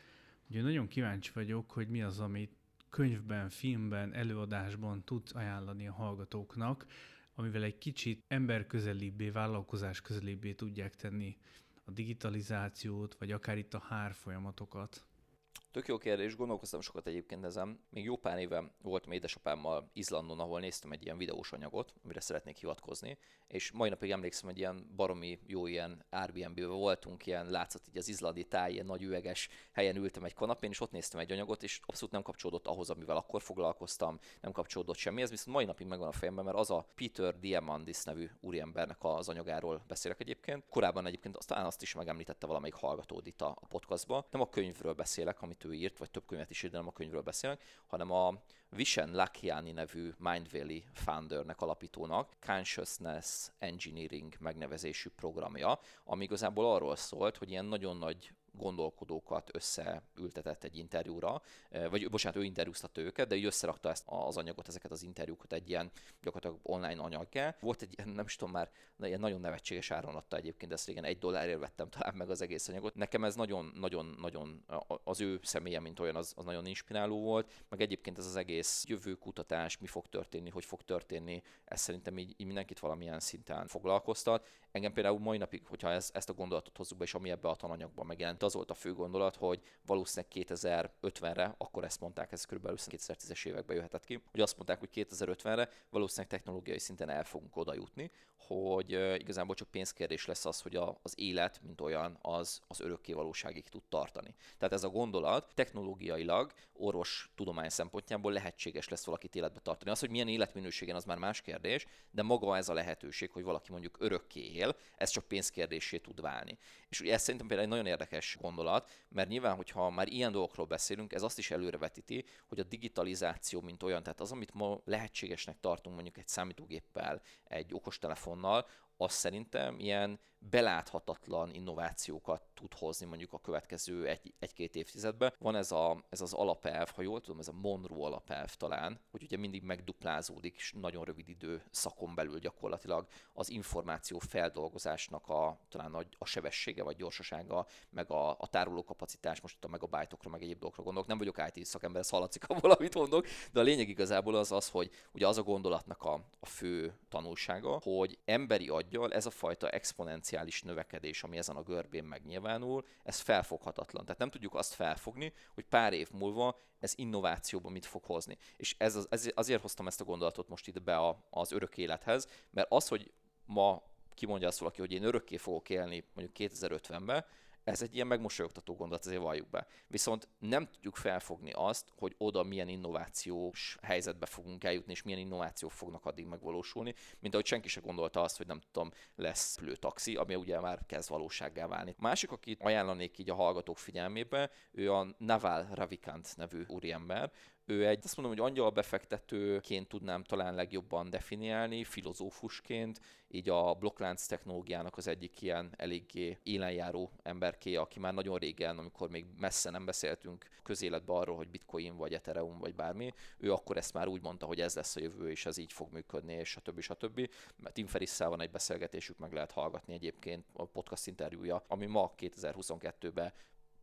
Ugye nagyon kíváncsi vagyok, hogy mi az, amit könyvben, filmben, előadásban tudsz ajánlani a hallgatóknak, amivel egy kicsit emberközelibbé, vállalkozás közelibbé tudják tenni a digitalizációt, vagy akár itt a hár folyamatokat? Tök jó kérdés, gondolkoztam sokat egyébként ezen. Még jó pár éve voltam édesapámmal Izlandon, ahol néztem egy ilyen videós anyagot, amire szeretnék hivatkozni, és mai napig emlékszem, hogy ilyen baromi jó ilyen Airbnb-be voltunk, ilyen látszott így az izlandi táj, ilyen nagy üveges helyen ültem egy kanapén, és ott néztem egy anyagot, és abszolút nem kapcsolódott ahhoz, amivel akkor foglalkoztam, nem kapcsolódott semmihez, viszont mai napig megvan a fejemben, mert az a Peter Diamandis nevű úriembernek az anyagáról beszélek egyébként. Korábban egyébként aztán azt is megemlítette valamelyik hallgatód itt a podcastba. Nem a könyvről beszélek, amit ő írt, vagy több könyvet is írt, de nem a könyvről beszélek, hanem a Vishen Lakiani nevű Mindvalley foundernek, alapítónak Consciousness Engineering megnevezésű programja, ami igazából arról szólt, hogy ilyen nagyon nagy gondolkodókat összeültetett egy interjúra, vagy bocsánat, ő interjúztatta őket, de így összerakta ezt az anyagot, ezeket az interjúkat egy ilyen gyakorlatilag online anyaggá. Volt egy, nem is tudom már, ilyen nagyon nevetséges áron adta egyébként, ezt régen egy dollárért vettem talán meg az egész anyagot. Nekem ez nagyon-nagyon-nagyon az ő személye, mint olyan, az, az nagyon inspiráló volt, meg egyébként ez az egész jövőkutatás, mi fog történni, hogy fog történni, ez szerintem így, így mindenkit valamilyen szinten foglalkoztat. Engem például mai napig, hogyha ez, ezt a gondolatot hozzuk be, és ami ebbe a tananyagban megjelent, az volt a fő gondolat, hogy valószínűleg 2050-re, akkor ezt mondták, ez kb. 2010-es években jöhetett ki, hogy azt mondták, hogy 2050-re valószínűleg technológiai szinten el fogunk oda jutni, hogy igazából csak pénzkérdés lesz az, hogy a, az élet, mint olyan, az, az örökké valóságig tud tartani. Tehát ez a gondolat technológiailag, orvos tudomány szempontjából lehetséges lesz valakit életbe tartani. Az, hogy milyen életminőségen, az már más kérdés, de maga ez a lehetőség, hogy valaki mondjuk örökké él, ez csak pénzkérdésé tud válni. És ugye ez szerintem például egy nagyon érdekes gondolat, mert nyilván, hogyha már ilyen dolgokról beszélünk, ez azt is előrevetíti, hogy a digitalizáció, mint olyan, tehát az, amit ma lehetségesnek tartunk mondjuk egy számítógéppel, egy okostelefonnal, az szerintem ilyen beláthatatlan innovációkat tud hozni mondjuk a következő egy, egy-két évtizedben. Van ez, a, ez az alapelv, ha jól tudom, ez a Monroe alapelv talán, hogy ugye mindig megduplázódik, és nagyon rövid idő szakon belül gyakorlatilag az információ feldolgozásnak a, talán a, a sebessége vagy gyorsasága, meg a, a tárolókapacitás, most itt a megabájtokra, meg egyéb dolgokra gondolok. Nem vagyok IT szakember, ez hallatszik, ha valamit mondok, de a lényeg igazából az az, hogy ugye az a gondolatnak a, a fő tanulsága, hogy emberi aggyal ez a fajta exponenciális exponenciális növekedés, ami ezen a görbén megnyilvánul, ez felfoghatatlan. Tehát nem tudjuk azt felfogni, hogy pár év múlva ez innovációban mit fog hozni. És ez, az, ez azért hoztam ezt a gondolatot most ide be a, az örök élethez, mert az, hogy ma kimondja azt valaki, hogy én örökké fogok élni mondjuk 2050-ben, ez egy ilyen megmosolyogtató gondolat, azért valljuk be. Viszont nem tudjuk felfogni azt, hogy oda milyen innovációs helyzetbe fogunk eljutni, és milyen innovációk fognak addig megvalósulni, mint ahogy senki se gondolta azt, hogy nem tudom, lesz taxi, ami ugye már kezd valósággá válni. Másik, akit ajánlanék így a hallgatók figyelmébe, ő a Naval Ravikant nevű úriember, ő egy, azt mondom, hogy angyal befektetőként tudnám talán legjobban definiálni, filozófusként, így a blokklánc technológiának az egyik ilyen eléggé élenjáró emberké, aki már nagyon régen, amikor még messze nem beszéltünk közéletben arról, hogy bitcoin vagy ethereum vagy bármi, ő akkor ezt már úgy mondta, hogy ez lesz a jövő, és ez így fog működni, és a többi, többi. Tim Ferrisszal van egy beszélgetésük, meg lehet hallgatni egyébként a podcast interjúja, ami ma 2022-ben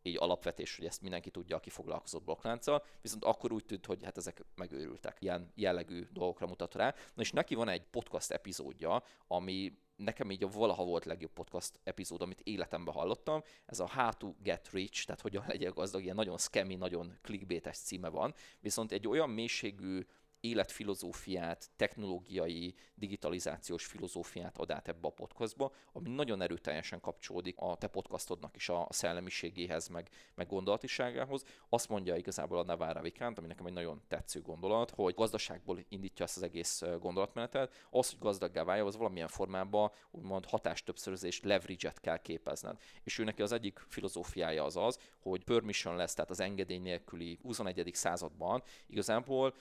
így alapvetés, hogy ezt mindenki tudja, aki foglalkozott blokklánccal, viszont akkor úgy tűnt, hogy hát ezek megőrültek, ilyen jellegű dolgokra mutat rá. Na és neki van egy podcast epizódja, ami nekem így a valaha volt legjobb podcast epizód, amit életemben hallottam. Ez a How to Get Rich, tehát hogyan legyek gazdag, ilyen nagyon scammy, nagyon clickbaites címe van, viszont egy olyan mélységű életfilozófiát, technológiai, digitalizációs filozófiát ad át ebbe a podcastba, ami nagyon erőteljesen kapcsolódik a te podcastodnak is a szellemiségéhez, meg, meg gondolatiságához. Azt mondja igazából a Navarra Vikánt, ami nekem egy nagyon tetsző gondolat, hogy gazdaságból indítja ezt az egész gondolatmenetet, az, hogy gazdaggá válja, az valamilyen formában úgymond hatástöbbszörözést, leverage-et kell képezned. És ő neki az egyik filozófiája az az, hogy permission lesz, tehát az engedély nélküli 21. században igazából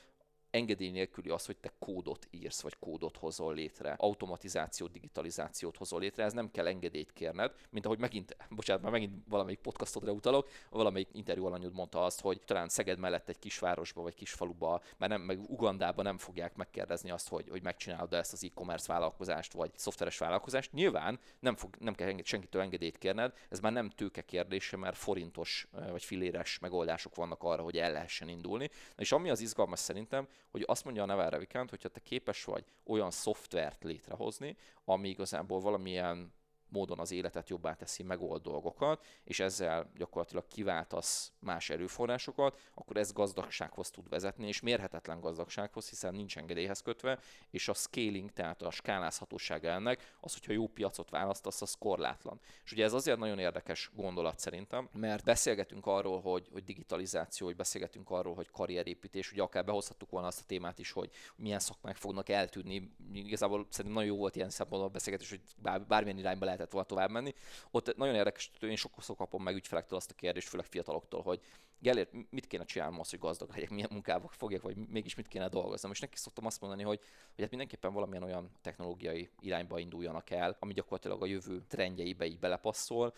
engedély nélküli az, hogy te kódot írsz, vagy kódot hozol létre, automatizációt, digitalizációt hozol létre, ez nem kell engedélyt kérned, mint ahogy megint, bocsánat, már megint valamelyik podcastodra utalok, valamelyik interjú alanyod mondta azt, hogy talán Szeged mellett egy kisvárosba vagy kisfaluba, mert nem, meg Ugandában nem fogják megkérdezni azt, hogy, hogy megcsinálod ezt az e-commerce vállalkozást, vagy szoftveres vállalkozást. Nyilván nem, fog, nem kell senkitől engedélyt kérned, ez már nem tőke kérdése, mert forintos vagy filéres megoldások vannak arra, hogy el lehessen indulni. És ami az izgalmas szerintem, hogy azt mondja a Navarra Vikant, hogyha te képes vagy olyan szoftvert létrehozni, ami igazából valamilyen módon az életet jobbá teszi, megold dolgokat, és ezzel gyakorlatilag kiváltasz más erőforrásokat, akkor ez gazdagsághoz tud vezetni, és mérhetetlen gazdagsághoz, hiszen nincs engedélyhez kötve, és a scaling, tehát a skálázhatóság ennek, az, hogyha jó piacot választasz, az korlátlan. És ugye ez azért nagyon érdekes gondolat szerintem, mert beszélgetünk arról, hogy, hogy digitalizáció, hogy beszélgetünk arról, hogy karrierépítés, ugye akár behozhattuk volna azt a témát is, hogy milyen szakmák fognak eltűnni. Igazából szerintem nagyon jó volt ilyen szempontból a beszélgetés, hogy bár, bármilyen irányba lehet lehetett volna tovább menni. Ott nagyon érdekes, én sokszor kapom meg ügyfelektől azt a kérdést, főleg fiataloktól, hogy Gellért, mit kéne csinálnom az, hogy gazdag legyek, milyen munkába fogjak, vagy mégis mit kéne dolgoznom. És neki szoktam azt mondani, hogy, hogy hát mindenképpen valamilyen olyan technológiai irányba induljanak el, ami gyakorlatilag a jövő trendjeibe így belepasszol,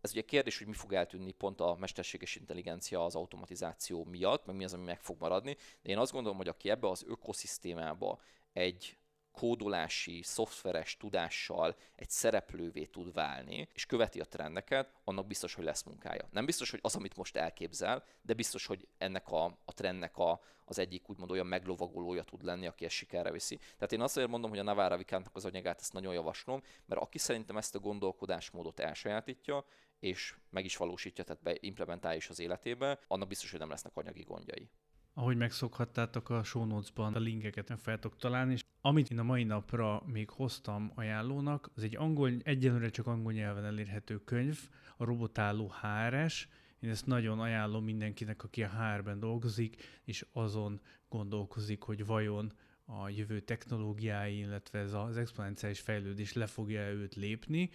ez ugye kérdés, hogy mi fog eltűnni pont a mesterséges intelligencia az automatizáció miatt, meg mi az, ami meg fog maradni. De én azt gondolom, hogy aki ebbe az ökoszisztémába egy kódolási, szoftveres tudással egy szereplővé tud válni, és követi a trendeket, annak biztos, hogy lesz munkája. Nem biztos, hogy az, amit most elképzel, de biztos, hogy ennek a, a trendnek a, az egyik úgymond olyan meglovagolója tud lenni, aki ezt sikerre viszi. Tehát én azért mondom, hogy a Navarra Vikántnak az anyagát ezt nagyon javaslom, mert aki szerintem ezt a gondolkodásmódot elsajátítja, és meg is valósítja, tehát beimplementálja is az életébe, annak biztos, hogy nem lesznek anyagi gondjai. Ahogy megszokhattátok a show notes-ban a linkeket meg fel találni, és amit én a mai napra még hoztam ajánlónak, az egy angol, egyelőre csak angol nyelven elérhető könyv, a Robotáló HRS, én ezt nagyon ajánlom mindenkinek, aki a HR-ben dolgozik, és azon gondolkozik, hogy vajon a jövő technológiái, illetve ez az exponenciális fejlődés le fogja őt lépni,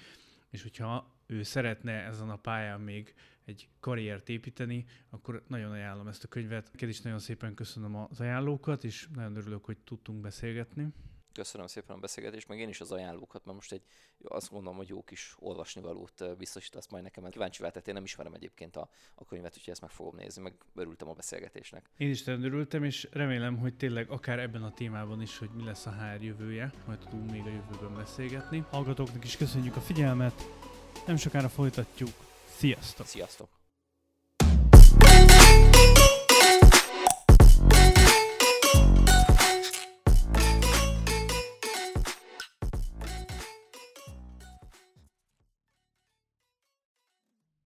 és hogyha ő szeretne ezen a pályán még egy karriert építeni, akkor nagyon ajánlom ezt a könyvet. Neked is nagyon szépen köszönöm az ajánlókat, és nagyon örülök, hogy tudtunk beszélgetni. Köszönöm szépen a beszélgetést, meg én is az ajánlókat, mert most egy, azt gondolom, hogy jó kis olvasnivalót biztosítasz majd nekem. Kíváncsi váltett, én nem ismerem egyébként a, a könyvet, úgyhogy ezt meg fogom nézni, meg örültem a beszélgetésnek. Én is nagyon örültem, és remélem, hogy tényleg akár ebben a témában is, hogy mi lesz a HR jövője, majd tudunk még a jövőben beszélgetni. Hallgatóknak is köszönjük a figyelmet, nem sokára folytatjuk. Sziasztok! Sziasztok!